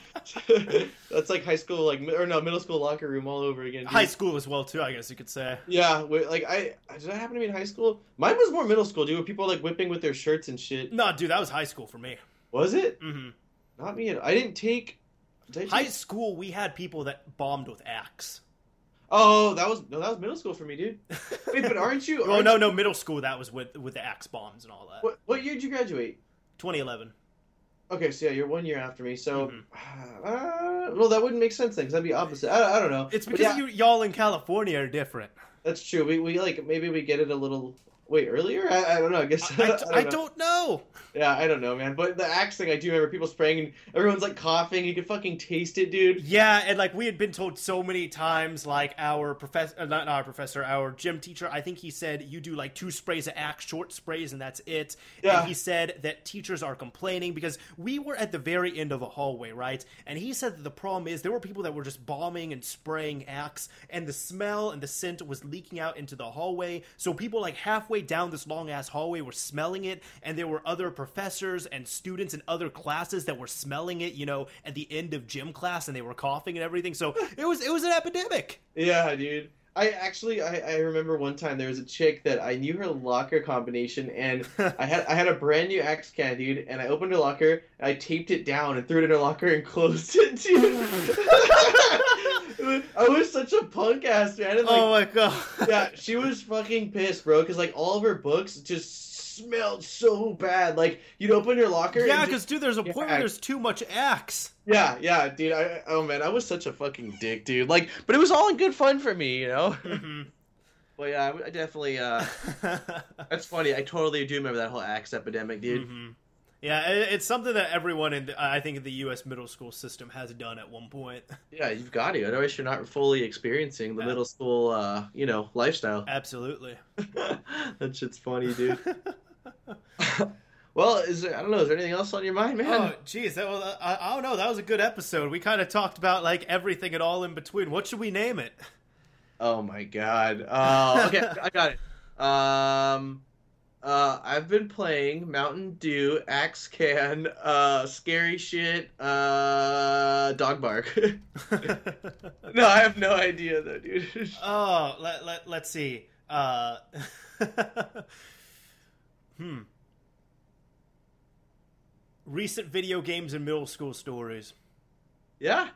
Speaker 2: That's like high school, like or no, middle school locker room all over again. dude.
Speaker 1: High school as well too, I guess you could say.
Speaker 2: Yeah, like I did that happen to me in high school? Mine was more middle school, dude. Where people like whipping with their shirts and shit.
Speaker 1: No, dude, that was high school for me.
Speaker 2: Was it?
Speaker 1: hmm
Speaker 2: Not me. I didn't take. Did I take...
Speaker 1: High school, we had people that bombed with axe.
Speaker 2: Oh, that was no, that was middle school for me, dude. Wait, but aren't you?
Speaker 1: Oh no, no, middle school that was with with the axe bombs and all that.
Speaker 2: What what year did you graduate?
Speaker 1: 2011.
Speaker 3: Okay, so yeah, you're one year after me. So,
Speaker 1: Mhm.
Speaker 3: uh, well, that wouldn't make sense then, because that'd be opposite. I, I don't know.
Speaker 1: It's because
Speaker 3: yeah,
Speaker 1: you y'all in California are different.
Speaker 3: that's true. We, we like maybe we get it a little wait earlier. I, I don't know. I guess
Speaker 1: I, I,
Speaker 3: don't
Speaker 1: I
Speaker 3: know.
Speaker 1: don't know.
Speaker 3: Yeah, I don't know, man. But the axe thing, I do remember people spraying, and everyone's like coughing. You can fucking taste it, dude.
Speaker 1: Yeah, and like we had been told so many times, like our professor, uh, not our professor, our gym teacher. I think he said you do like two sprays of Axe, short sprays, and that's it.
Speaker 3: Yeah.
Speaker 1: And he said that teachers are complaining because we were at the very end of a hallway, right? And he said that the problem is there were people that were just bombing and spraying Axe, and the smell and the scent was leaking out into the hallway. So people like halfway down this long ass hallway were smelling it, and there were other professors and students in other classes that were smelling it. You know, at the end of gym class, and they were coughing and everything. So it was it was an epidemic.
Speaker 3: Yeah, dude. I actually, I, I remember one time there was a chick that I knew her locker combination, and I had I had a brand new Axe can, dude, and I opened her locker, and I taped it down and threw it in her locker and closed it, dude. I was such a punk ass man. And, like,
Speaker 1: oh my god.
Speaker 3: yeah, she was fucking pissed, bro, because like all of her books just smelled so bad. Like you'd open your locker,
Speaker 1: Yeah, because dude, there's a point where there's too much axe.
Speaker 3: yeah, yeah, dude. I oh man, I was such a fucking dick, dude. Like, but it was all in good fun for me, you know.
Speaker 1: Mhm.
Speaker 3: Well, yeah, I- I definitely. uh That's funny. I totally do remember that whole axe epidemic, dude.
Speaker 1: Mhm. Yeah, it's something that everyone in the, I think in the U.S. middle school system has done at one point.
Speaker 3: Yeah, you've got to. Otherwise, you're not fully experiencing the
Speaker 1: Yeah.
Speaker 3: middle school, uh, you know, lifestyle.
Speaker 1: Absolutely.
Speaker 3: that shit's funny, dude. well, is there? I don't know. Is there anything else on your mind, man?
Speaker 1: Oh, jeez, that was I, I don't know. That was a good episode. We kind of talked about like everything and all in between. What should we name it?
Speaker 3: Oh my god. Uh, okay, I got it. Um, uh, I've been playing Mountain Dew, Axe Can, uh, Scary Shit, uh, Dog Bark. no, I have no idea though, dude.
Speaker 1: oh, let, let let's see. Uh, hmm. Recent video games and middle school stories.
Speaker 3: yeah,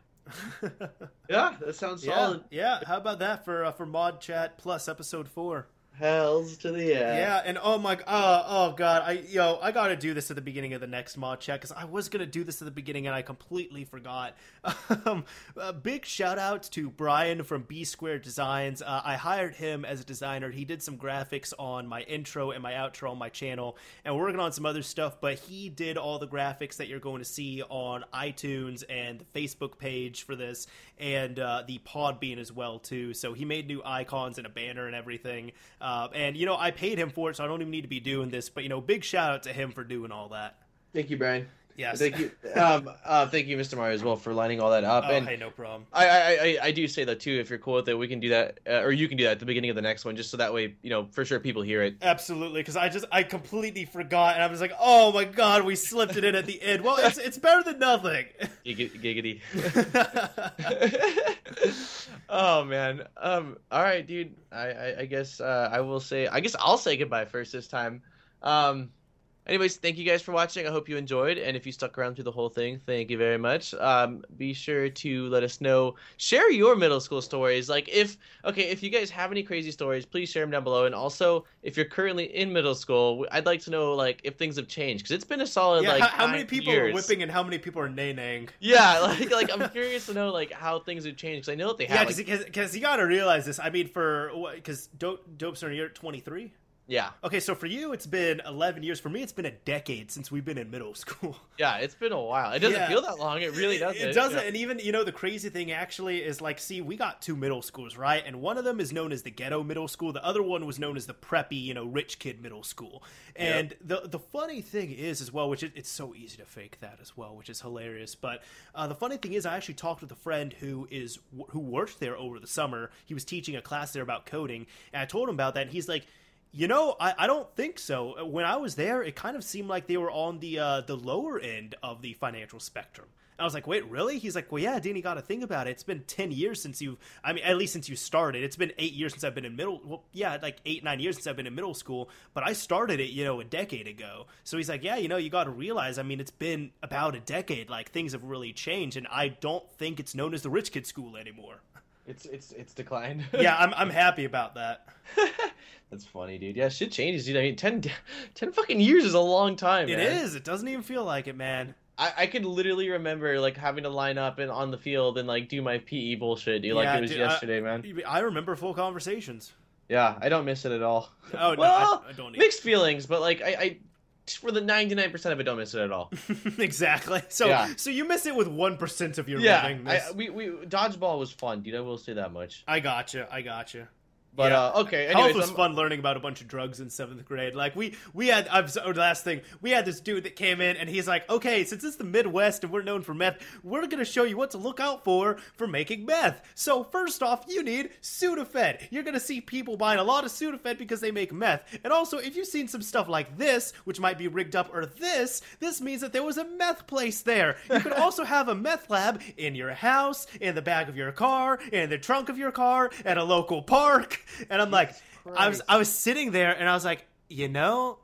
Speaker 3: yeah, that sounds
Speaker 1: yeah,
Speaker 3: solid.
Speaker 1: yeah. How about that for uh, for Mod Chat Plus episode four?
Speaker 3: Hells to the yeah.
Speaker 1: Yeah, and oh my, oh, oh god, I yo, I gotta do this at the beginning of the next Mod Chat because I was gonna do this at the beginning and I completely forgot. Um, big shout out to Brian from B Square Designs. Uh, I hired him as a designer. He did some graphics on my intro and my outro on my channel, and we're working on some other stuff. But he did all the graphics that you're going to see on iTunes and the Facebook page for this, and uh, the Podbean as well too. So he made new icons and a banner and everything. Uh, and you know, I paid him for it, so I don't even need to be doing this. But you know, big shout out to him for doing all that.
Speaker 3: Thank you, Brian.
Speaker 1: Yes.
Speaker 3: Thank you. Um, uh, thank you, Mr. Mario, as well, for lining all that up.
Speaker 1: Oh,
Speaker 3: and
Speaker 1: hey, no problem.
Speaker 2: I, I, I, I do say that too. If you're cool with it, we can do that, uh, or you can do that at the beginning of the next one, just so that way, you know, for sure people hear it.
Speaker 1: Absolutely, because I just I completely forgot, and I was like, "Oh my god, we slipped it in at the end." Well, it's it's better than nothing.
Speaker 2: Gig- Giggity. oh man. Um. All right, dude. I, I, I guess uh, I will say. I guess I'll say goodbye first this time. Um. Anyways, thank you guys for watching. I hope you enjoyed, and if you stuck around through the whole thing, thank you very much. Um, be sure to let us know. Share your middle school stories. Like if okay, if you guys have any crazy stories, please share them down below. And also, if you're currently in middle school, I'd like to know like if things have changed because it's been a solid
Speaker 1: yeah,
Speaker 2: like
Speaker 1: how, how many people
Speaker 2: years.
Speaker 1: are whipping and how many people are nay-naying?
Speaker 2: Yeah, like like I'm curious to know like how things have changed because I know that they
Speaker 1: Yeah,
Speaker 2: have.
Speaker 1: Yeah, because
Speaker 2: like-
Speaker 1: you got to realize this. I mean, for because dope dopes are you're 23.
Speaker 2: Yeah,
Speaker 1: Okay, so for you, it's been 11 years. For me, it's been a decade since we've been in middle school.
Speaker 2: yeah, it's been a while. It doesn't
Speaker 1: Yeah.
Speaker 2: feel that long. It really doesn't.
Speaker 1: It doesn't.
Speaker 2: Yeah.
Speaker 1: And even, you know, the crazy thing actually is like, see, we got two middle schools, right? And one of them is known as the ghetto middle school. The other one was known as the preppy, you know, rich kid middle school. And the the funny thing is, as well, which it, it's so easy to fake that as well, which is hilarious. But uh, the funny thing is, I actually talked with a friend who is who worked there over the summer. He was teaching a class there about coding, and I told him about that. And he's like. You know, I, I don't think so. When I was there, it kind of seemed like they were on the uh, the lower end of the financial spectrum. I was like, wait, really? He's like, well, yeah, Danny, got to think about it. It's been 10 years since you've, I mean, at least since you started. It's been eight years since I've been in middle, well, yeah, like eight, nine years since I've been in middle school, but I started it, you know, a decade ago. So he's like, yeah, you know, you got to realize, I mean, it's been about a decade. Like, things have really changed, and I don't think it's known as the rich kid school anymore.
Speaker 2: It's it's it's declined.
Speaker 1: yeah, I'm, I'm happy about that.
Speaker 2: That's funny, dude. Yeah, shit changes, dude. I mean, 10, 10 fucking years is a long time.
Speaker 1: It
Speaker 2: man.
Speaker 1: is. It doesn't even feel like it, man.
Speaker 2: I, I could literally remember like having to line up and on the field and like do my PE bullshit, dude. Like it was
Speaker 1: dude, I-
Speaker 2: yesterday, man.
Speaker 1: I remember full conversations.
Speaker 2: Yeah, I don't miss it at all.
Speaker 1: Oh no,
Speaker 2: Well,
Speaker 1: I, I don't.
Speaker 2: Mixed feelings, but like I, I for the ninety nine percent of it, don't miss it at all.
Speaker 1: exactly. So
Speaker 2: Yeah.
Speaker 1: so you miss it with one percent of your
Speaker 2: yeah,
Speaker 1: This-
Speaker 2: we we dodgeball was fun, dude. I will say that much.
Speaker 1: I gotcha. I gotcha.
Speaker 2: But
Speaker 1: Yeah.
Speaker 2: uh, okay,
Speaker 1: Health was
Speaker 2: I'm-
Speaker 1: fun learning about a bunch of drugs in seventh grade. Like we we had I'm so, oh, last thing we had this dude that came in and he's like, okay, since it's the Midwest and we're known for meth, we're gonna show you what to look out for for making meth. So first off, you need Sudafed. You're gonna see people buying a lot of Sudafed because they make meth. And also, if you've seen some stuff like this, which might be rigged up, or this, this means that there was a meth place there. You could also have a meth lab in your house, in the back of your car, in the trunk of your car, at a local park. And I'm like. I was I was sitting there and I was like, you know,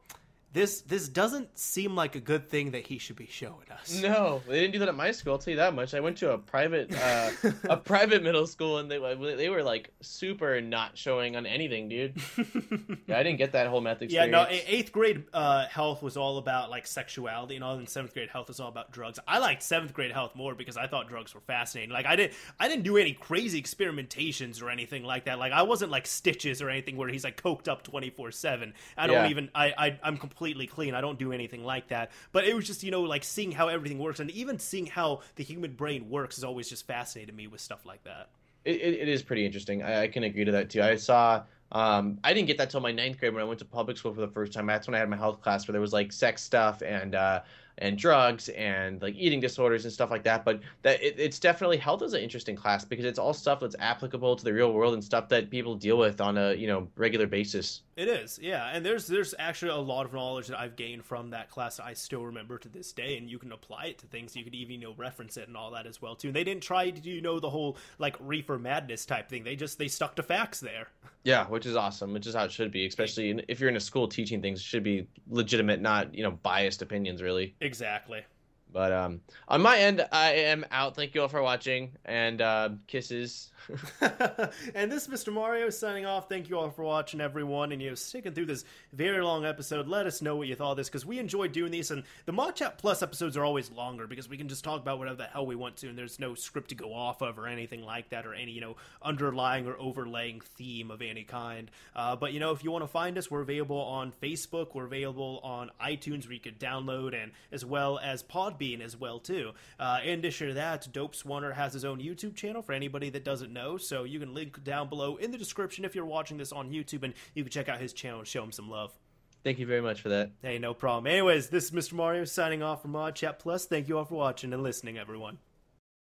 Speaker 1: this this doesn't seem like a good thing that he should be showing us.
Speaker 2: No, they didn't do that at my school. I'll tell you that much. I went to a private, uh, a private middle school, and they they were like super not showing on anything, dude. Yeah, I didn't get that whole meth
Speaker 1: Yeah, no. Eighth grade uh, health was all about like sexuality, and all. And seventh grade health was all about drugs. I liked seventh grade health more because I thought drugs were fascinating. Like I didn't, I didn't do any crazy experimentations or anything like that. Like I wasn't like Stitches or anything where he's like coked up twenty four seven. I don't
Speaker 2: Yeah.
Speaker 1: even. I, I I'm completely clean. I don't do anything like that. But it was just you know like seeing how everything works, and even seeing how the human brain works has always just fascinated me with stuff like that.
Speaker 2: it, it, it is pretty interesting. I, I can agree to that too. I saw. Um, I didn't get that till my ninth grade when I went to public school for the first time. That's when I had my health class where there was like sex stuff and uh, and drugs and like eating disorders and stuff like that. But that it, it's definitely health is an interesting class because it's all stuff that's applicable to the real world and stuff that people deal with on a you know regular basis.
Speaker 1: It is, yeah, and there's there's actually a lot of knowledge that I've gained from that class that I still remember to this day, and you can apply it to things. You could even you know reference it and all that as well too. And they didn't try to you know the whole like reefer madness type thing. They just they stuck to facts there.
Speaker 2: Yeah, which is awesome, which is how it should be. Especially in, if you're in a school teaching things, it should be legitimate, not you know biased opinions, really.
Speaker 1: Exactly.
Speaker 2: But um, on my end, I am out. Thank you all for watching, and uh, kisses.
Speaker 1: and this is Mr. Mario signing off. Thank you all for watching, everyone, and you know sticking through this very long episode. Let us know what you thought of this because we enjoy doing these, and the Mod Chat Plus episodes are always longer because we can just talk about whatever the hell we want to, and there's no script to go off of or anything like that, or any you know underlying or overlaying theme of any kind. Uh, but you know, if you want to find us, we're available on Facebook. We're available on iTunes, where you could download, and as well as Podbean as well too. Uh, in addition to that, Dope Swanner has his own YouTube channel for anybody that doesn't know. So you can link down below in the description if you're watching this on YouTube, and you can check out his channel and show him some love.
Speaker 2: Thank you very much for that.
Speaker 1: Hey, no problem. Anyways, this is Mr. Mario signing off from Mod Chat Plus. Thank you all for watching and listening, everyone.